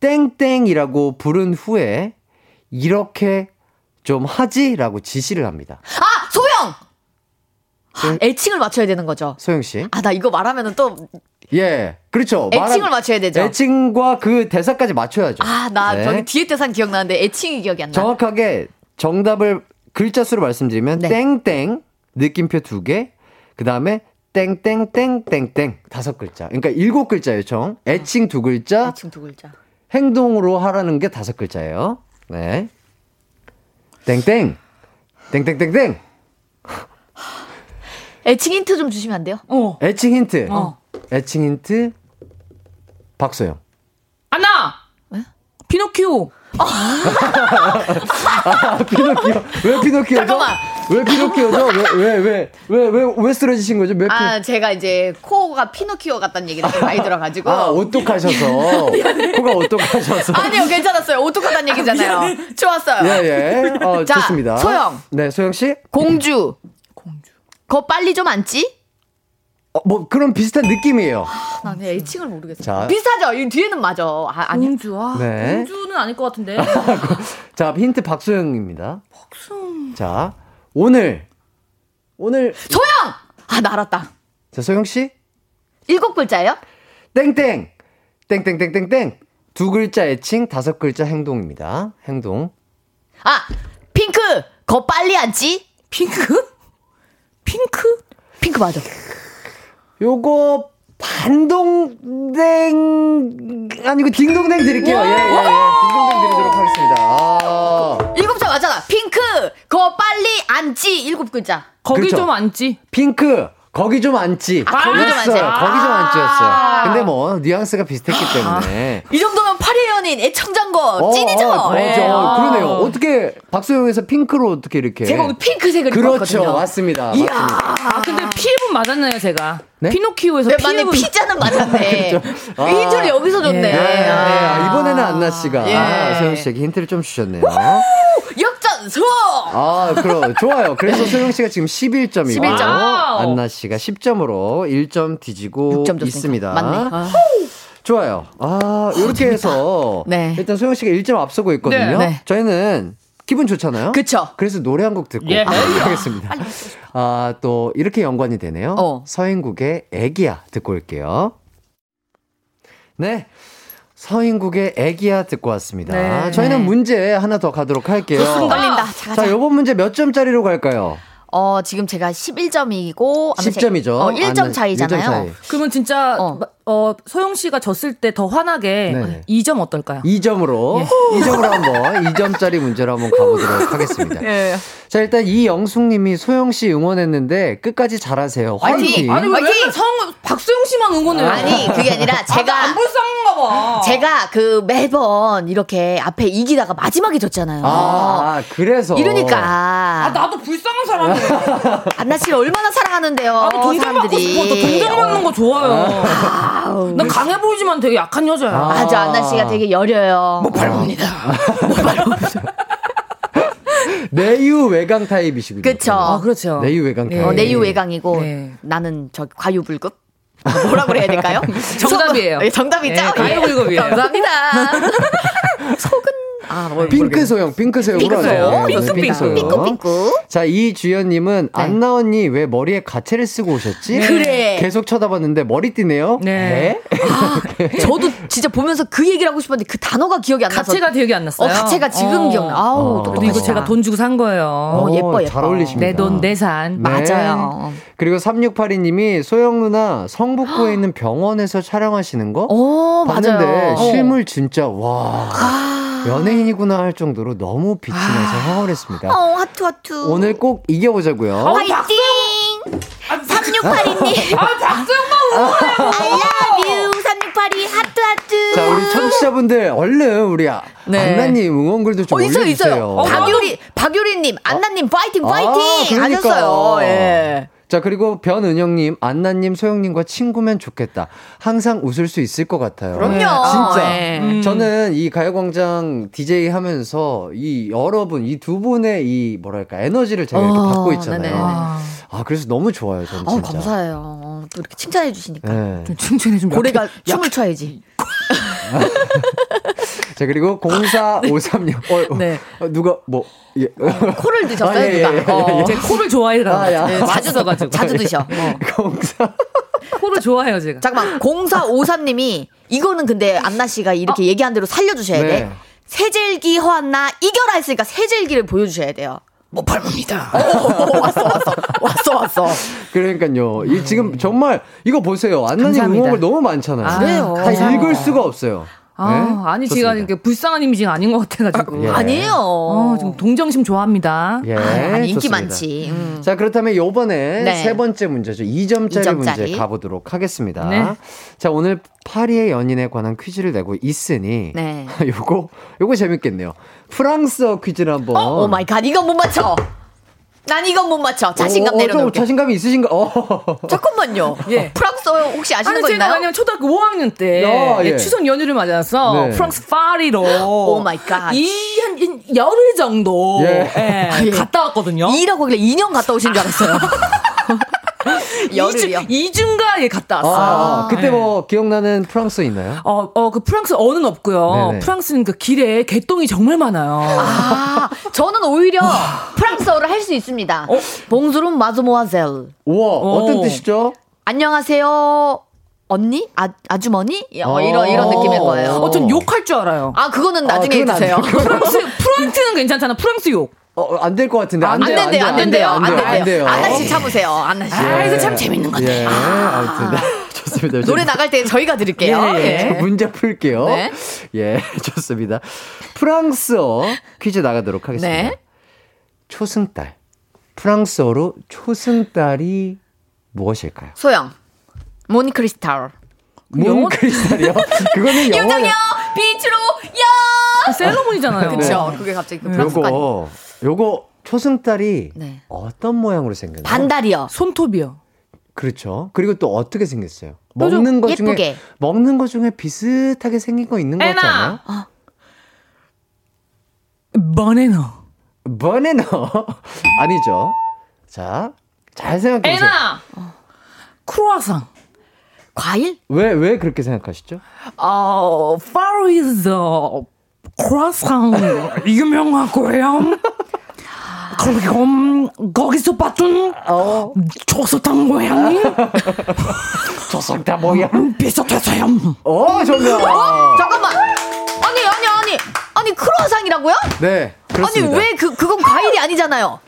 땡땡이라고 부른 후에 이렇게 좀 하지라고 지시를 합니다. 아, 소영! 아, 애칭을 맞춰야 되는 거죠. 소영 씨. 아, 나 이거 말하면은 또 예. 그렇죠. 애칭을 말한- 맞춰야 되죠. 애칭과 그 대사까지 맞춰야죠. 아, 나 네. 저기 뒤에 대사는 기억나는데 애칭이 기억이 안 나. 정확하게 정답을 글자 수로 말씀드리면 네. 땡땡 느낌표 두 개, 그 다음에 땡땡땡땡땡 다섯 글자. 그러니까 일곱 글자예요, 총. 애칭 두 글자, 애칭 두 글자. 행동으로 하라는 게 다섯 글자예요. 네. 땡땡. 땡땡땡땡. 애칭 힌트 좀 주시면 안 돼요? 어. 애칭 힌트. 어. 애칭 힌트. 박소영. 안나! 피노키오. 아, 피노키오. 왜 피노키오죠? 잠깐만. 왜 피노키오죠? 왜, 왜, 왜, 왜, 왜, 왜 쓰러지신 거죠? 왜 피... 아, 제가 이제 코가 피노키오 같다는 얘기를 많이 들어가지고. 아, 오똑하셔서. 코가 오똑하셔서. 아니요, 괜찮았어요. 오똑하다는 얘기잖아요. 좋았어요. 예, 예. 어, 자, 좋습니다. 소영. 네, 소영씨? 공주. 공주. 거 빨리 좀 앉지? 어, 뭐, 그런 비슷한 느낌이에요. 나는 애칭을 모르겠어. 자. 비슷하죠? 이 뒤에는 맞아. 아, 아니. 공주. 아, 네. 공주는 아닐 것 같은데. 자, 힌트 박소영입니다. 박소영. 자, 오늘. 오늘. 소영! 아, 나 알았다. 자, 소영 씨? 일곱 글자예요? 땡땡! 땡땡땡땡땡! 두 글자 애칭, 다섯 글자 행동입니다. 행동. 아, 핑크. 거 빨리 앉지? 핑크? 핑크? 핑크 맞아. 요거, 반동댕, 아니고 딩동댕 드릴게요. 예, 예, 예. 딩동댕 드리도록 하겠습니다. 아. 일곱 자 맞잖아. 핑크. 거 빨리 앉지. 일곱 글자. 거기 그렇죠. 좀 앉지. 핑크 거기 좀 앉지. 아, 거기 좀 앉지. 거기 좀 앉지였어요. 아. 근데 뭐 뉘앙스가 비슷했기 때문에 이 정도면 8이에요 연인 애청장고 어, 찐이죠. 어, 예. 맞아. 아. 그러네요. 어떻게 박소영에서 핑크로 어떻게 이렇게? 제가 오늘 핑크색을 그렇죠, 입었거든요. 맞습니다. 이야. 맞습니다. 아, 근데 피해본 맞았나요, 제가? 네? 피노키오에서 네, 맞네. 피자는 맞았네. 아. 힌트를 여기서 줬네. 예. 네, 아. 이번에는 안나 씨가 예. 아, 소영 씨에게 힌트를 좀 주셨네요. 역전승! 아, 그럼 좋아요. 그래서 소영 씨가 지금 11점이고 11점. 안나 씨가 10점으로 1점 뒤지고 6점 줬으니까. 있습니다. 맞네. 아. 좋아요. 아, 이렇게 해서 네. 일단 소영 씨가 1점 앞서고 있거든요. 네. 네. 저희는 기분 좋잖아요. 그쵸. 그래서 노래 한 곡 듣고 예. 하겠습니다. 아, 또 이렇게 연관이 되네요. 어. 서인국의 애기야 듣고 올게요. 네. 서인국의 애기야 듣고 왔습니다. 네. 저희는 문제 하나 더 가도록 할게요. 떨린다. 자, 자, 자. 요번 문제 몇 점짜리로 갈까요? 어, 지금 제가 11점이고. 10점이죠. 어, 1점 차이잖아요. 차이. 그러면 진짜 어. 어. 소영 씨가 졌을 때더 환하게 네네. 2점 어떨까요? 2점으로, 예. 2점으로 한번, 2점짜리 문제로 한번 가보도록 하겠습니다. 예. 자, 일단 이영숙 님이 소영 씨 응원했는데 끝까지 잘하세요. 화이팅! 아니 왜 화이팅! 성 박소영 씨만 응원해요? 아니, 그게 아니라 제가. 안 불쌍한가 봐. 제가 그 매번 이렇게 앞에 이기다가 마지막에 졌잖아요. 아, 그래서. 이러니까. 아 나도 불쌍한 사람이에요. 안나 씨를 얼마나 사랑하는데요. 나도 받고 사람들이. 싶어. 저 동정 받는 거 좋아요. 아 우, 난 강해 보이지만 되게 약한 여자야. 아. 아주 안나 씨가 되게 여려요. 못 밟습니다. 내유 외강 타입이시군요. 그쵸. 아 그렇죠. 내유 외강 타입. 어, 내유 외강이고 네. 나는 저 과유불급. 뭐라 그래야 될까요? 정답이에요. 예, 정답이죠. 네, 과유불급이에요. 감사합니다. 속은 아, 뭘 핑크. 소영, 핑크 소영. 핑크 소영. 네, 핑크 소영. 삐꾸삐꾸. 자, 이주연님은 네. 안나 언니 왜 머리에 가체를 쓰고 오셨지? 그래. 계속 쳐다봤는데 머리띠네요. 네. 아, 저도 진짜 보면서 그 얘기를 하고 싶었는데 그 단어가 기억이 안 나서. 가체가 기억이 안 났어요. 어, 가체가 지금 어. 기억나. 아우, 어. 또 근데 이거 제가 돈 주고 산 거예요. 어, 예뻐, 예뻐. 잘 어울리십니다. 내 돈, 내 산. 네. 맞아요. 그리고 3682님이 소영 누나 성북구에 있는 병원에서 촬영하시는 거 오, 봤는데 맞아요. 실물 진짜 와 연예인이구나 할 정도로 너무 빛이 나서 황홀했습니다. 어, 하투 하투. 오늘 꼭 이겨보자고요. 화이팅! 3682님. 아, 박수영만 I love you. 3682 하트 하트. 자 우리 청취자분들 얼른 우리 아- 네. 안나님 응원글도 좀 어, 있어요, 올려주세요. 있어요. 박유리, 박유리님, 안나님, 파이팅, 아, 파이팅! 그러니까. 하셨어요. 예. 자, 그리고 변은영님, 안나님, 소영님과 친구면 좋겠다. 항상 웃을 수 있을 것 같아요. 그럼요. 진짜. 예. 음. 저는 이 가요광장 DJ 하면서 이 여러분, 이 두 분의 이 뭐랄까, 에너지를 제가 이렇게 어, 받고 있잖아요. 네네네. 아, 그래서 너무 좋아요, 저는 어우, 진짜. 감사해요. 또 이렇게 칭찬해 주시니까. 네. 좀 칭찬해 좀 고래가 춤을 춰야지. 자, 그리고 0453님. 어, 네. 어, 누가, 뭐, 예. 코를 드셨어요, 아, 예, 누가? 예, 예, 어. 예. 제 코를 좋아해요. 아, 야. 네, 자주 맛있어가지고. 자주 드셔. 어. 04. 코를 좋아해요, 제가. 잠깐만, 0453님이 이거는 근데 안나 씨가 이렇게 얘기한 대로 살려주셔야 네. 돼. 세젤기 허안나 이겨라 했으니까 세젤기를 보여주셔야 돼요. 못 밟습니다. 오, 왔어, 왔어. 왔어, 왔어. 그러니까요. 이 지금 정말 이거 보세요. 안나님. 응원글 너무 많잖아요. 아, 그래요. 다. 읽을 수가 없어요. 아, 네? 아니, 제가 좋습니다. 이렇게 불쌍한 이미지가 아닌 것 같아가지고. 예. 아니에요. 어, 지금 동정심 좋아합니다. 예, 아니, 인기 좋습니다. 많지. 음. 자, 그렇다면 요번에 네. 세 번째 문제죠. 2점짜리, 2점짜리. 문제 가보도록 하겠습니다. 네. 자, 오늘 파리의 연인에 관한 퀴즈를 내고 있으니 네. 요거 요거 재밌겠네요. 프랑스어 퀴즈를 한번 oh my God, 이건 못 맞춰. 난 이건 못 맞춰. 자신감 어, 어, 좀 내려놓을게. 자신감이 있으신가? 어. 잠깐만요. 예. 프랑스어 혹시 아시는 아니 거 제가 있나요? 왜냐면 초등학교 5학년 때 야, 예. 추석 연휴를 맞아서 네. 프랑스 파리로 oh my God. 이한 열흘 정도 예. 예, 예. 갔다 왔거든요. 이라고 하길래 2년 갔다 오신 줄 알았어요. 열흘이요. 이중가에 갔다 왔어요. 아, 그때 예. 뭐 기억나는 프랑스어 있나요? 어, 어, 그 프랑스 어는 없고요. 네네. 프랑스는 그 길에 개똥이 정말 많아요. 아, 저는 오히려 프랑스어를 할 수 있습니다. 봉수름 마즈모아젤. 우와, 어떤 오. 뜻이죠? 안녕하세요. 언니? 아, 아주머니? 어, 어. 이런, 이런 느낌일 거예요. 어, 전 욕할 줄 알아요. 아, 그거는 나중에 안 해주세요. 프랑스, 프랑스는 괜찮잖아. 프랑스 욕. 어, 안 될 것 같은데. 안, 안 돼요, 된대요, 안 된대요, 안안 된대요. 돼요. 안나 씨 참으세요, 안나 씨. 아, 이거 참 재밌는 건데. 예, 아무튼. 네, 좋습니다. 노래 나갈 때 저희가 드릴게요. 예, 예. 예. 문제 풀게요. 네. 예, 좋습니다. 프랑스어 퀴즈 나가도록 하겠습니다. 네. 초승달. 프랑스어로 초승달이 무엇일까요? 소영, 모니크리스탈. 문 크리스탈이요? 그거는 영어. 유정여 빛으로 야. 셀러문이잖아요. 그쵸. 그게 갑자기 그. 요거 요거 초승달이 네. 어떤 모양으로 생겼나요? 반달이요. 손톱이요. 그렇죠. 그리고 또 어떻게 생겼어요? 먹는 것 중에 예쁘게. 먹는 것 중에 비슷하게 생긴 거 있는 거 같지 않아요? 에나. 바나나. 버네너 아니죠. 자, 잘 생각해 보세요. 에나. 크루아상. 과일? 왜 왜 그렇게 생각하시죠? 어, 파리에서 크루아상 유명하고요. 그리고 음, 거기서 봤던 어, 초소탕 모양이 조성타 뭐야? 비슷했어요. 어, 정답. 잠깐만. 아니 아니 아니 아니 크루아상이라고요? 네, 그렇습니다. 아니 왜 그 그건 과일이 아니잖아요.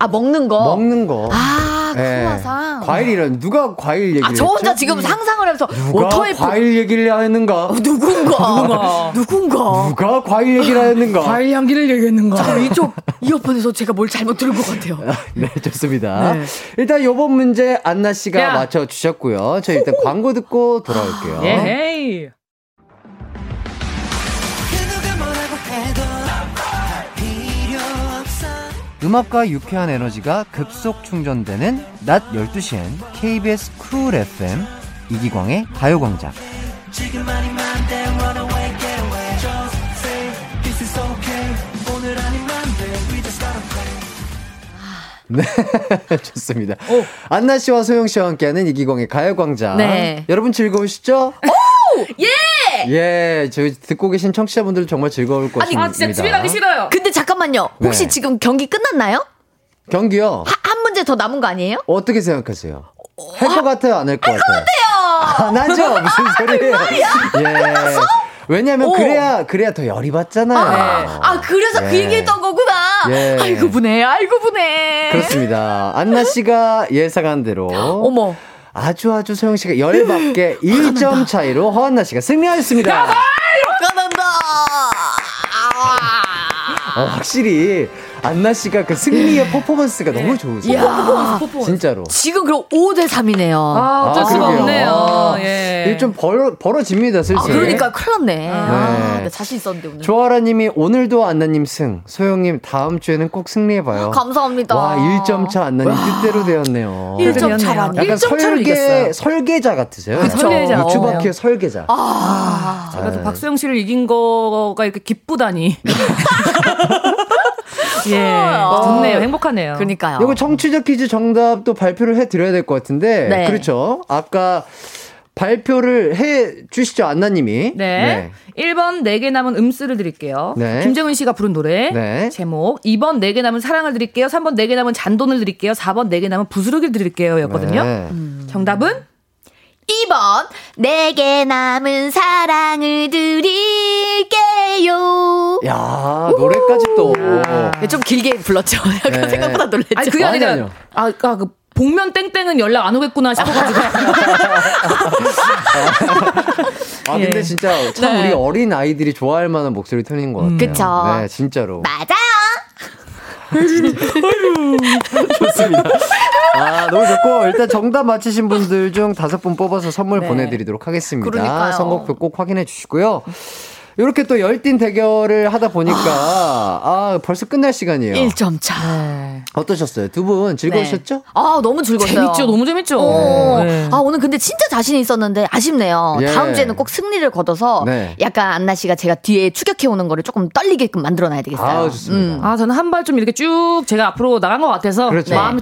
아 먹는 거. 먹는 거. 아 예. 크루아상. 과일이란 누가 과일 얘기를 아저 혼자 했죠? 지금 상상을 하면서 누가 어터의 과일 얘기를 하는가? 누군가 누군가 누가 과일 얘기를 하는가? 과일 향기를 얘기했는가? 잠깐 이쪽 이어폰에서 제가 뭘 잘못 들은 것 같아요. 네, 좋습니다. 네. 일단 요번 문제 안나 씨가 야. 맞춰 주셨고요. 저희 일단 광고 듣고 돌아올게요. 예헤이. 음악과 유쾌한 에너지가 급속 충전되는 낮 12시엔 KBS 쿨 FM 이기광의 가요광장. 네, 좋습니다. 안나 씨와 소영 씨와 함께하는 이기광의 가요광장. 네. 여러분 즐거우시죠? 예! 예, 저희 듣고 계신 청취자분들 정말 즐거울 것입니다. 아 진짜 집에 가기 싫어요. 근데 잠깐만요. 혹시 네. 지금 경기 끝났나요? 경기요. 하- 한 문제 더 남은 거 아니에요? 어떻게 생각하세요? 할 것 같아요, 안 할 것 같아요? 안 하죠? 무슨 소리예요? 예. 왜냐면 오. 그래야 그래야 더 열이 받잖아요. 아 그래서 그 예. 얘기했던 거구나. 예. 알고 보네, 알고 보네. 그렇습니다. 안나 씨가 예상한 대로 어머. 아주 아주 소영 씨가 열받게 1점 차이로 허한나 씨가 승리하였습니다. 까난다. 어, 확실히 안나 씨가 그 승리의 퍼포먼스가 너무 좋으세요. 야, 진짜로. 지금 그럼 5대 3이네요. 아 어쩔 아, 수가 그러게요. 없네요. 아, 예. 이게 좀 벌어, 벌어집니다, 슬슬. 아, 그러니까 큰일 났네. 아, 네. 나 자신 있었는데 오늘. 조아라 님이 오늘도 안나 님 승, 소영 님 다음 주에는 꼭 승리해 봐요. 감사합니다. 와, 1점 차 안나 님 뜻대로 되었네요. 1점 차라니. 약간 1점 차로 설계, 이겼어요. 설계자 같으세요. 그쵸. 설계자. 유추바퀴의 설계자. 아, 제가 또 박수영 씨를 이긴 거가 이렇게 기쁘다니. 예, 좋네요. 행복하네요. 그러니까요. 이거 청취자 퀴즈 정답도 발표를 해드려야 될 것 같은데. 네. 그렇죠. 아까 발표를 해 주시죠, 안나님이. 네. 1번 4개 남은 음수를 드릴게요. 네. 김정은 씨가 부른 노래. 네. 제목. 2번 4개 남은 사랑을 드릴게요. 3번 4개 남은 잔돈을 드릴게요. 4번 4개 남은 부스러기를 드릴게요. 였거든요. 네. 정답은? 2번 내게 남은 사랑을 드릴게요. 야 노래까지 또. 좀 길게 불렀죠. 약간 네. 생각보다 놀랬죠. 아니, 그게 아니, 아니라, 아니요. 아, 아, 그, 복면 땡땡은 연락 안 오겠구나 싶어가지고. 아 근데 예. 진짜 참 네. 우리 어린 아이들이 좋아할 만한 목소리 톤인 것 같아요. 그쵸. 네, 진짜로. 맞아 요. 좋습니다. 아, 너무 좋고, 일단 정답 맞히신 분들 중 다섯 분 뽑아서 선물 네. 보내드리도록 하겠습니다. 그러니까요. 선곡표 꼭 확인해 주시고요. 이렇게 또 열띤 대결을 하다 보니까, 아, 벌써 끝날 시간이에요. 1점 차. 어떠셨어요? 두 분 즐거우셨죠? 아, 너무 즐거웠어요. 재밌죠? 너무 재밌죠? 어. 네. 아, 오늘 근데 진짜 자신이 있었는데 아쉽네요. 예. 다음 주에는 꼭 승리를 거둬서 네. 약간 안나 씨가 제가 뒤에 추격해 오는 거를 조금 떨리게끔 만들어 놔야 되겠어요. 아, 좋습니다. 음. 아, 저는 한 발 좀 이렇게 쭉 제가 앞으로 나간 것 같아서 그렇죠. 마음이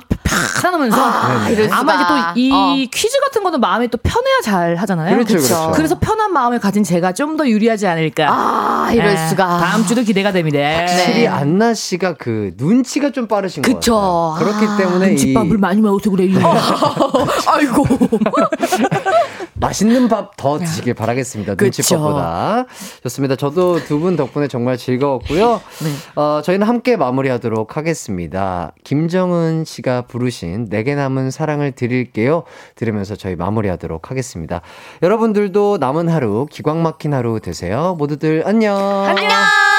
편안하면서 아, 수가. 아마 이제 또이 어. 퀴즈 같은 거는 마음이 또 편해야 잘 하잖아요. 그렇죠. 그렇죠. 그래서 편한 마음을 가진 제가 좀 더 유리하지 않을까. 아, 이럴 예, 수가. 다음 주도 기대가 됩니다. 확실히 네. 안나 씨가 그 눈치가 좀 빠르신 것 그쵸. 같아요. 그렇기 아, 때문에 이 집밥을 많이 먹어서 그래요. 아이고. 맛있는 밥 더 드시길 바라겠습니다. 눈치밥보다. 좋습니다. 저도 두 분 덕분에 정말 즐거웠고요. 네. 어, 저희는 함께 마무리하도록 하겠습니다. 김정은 씨가 부르신 내게 남은 사랑을 드릴게요. 들으면서 저희 마무리하도록 하겠습니다. 여러분들도 남은 하루 기광 막힌 하루 되세요. 모두들 안녕. 안녕.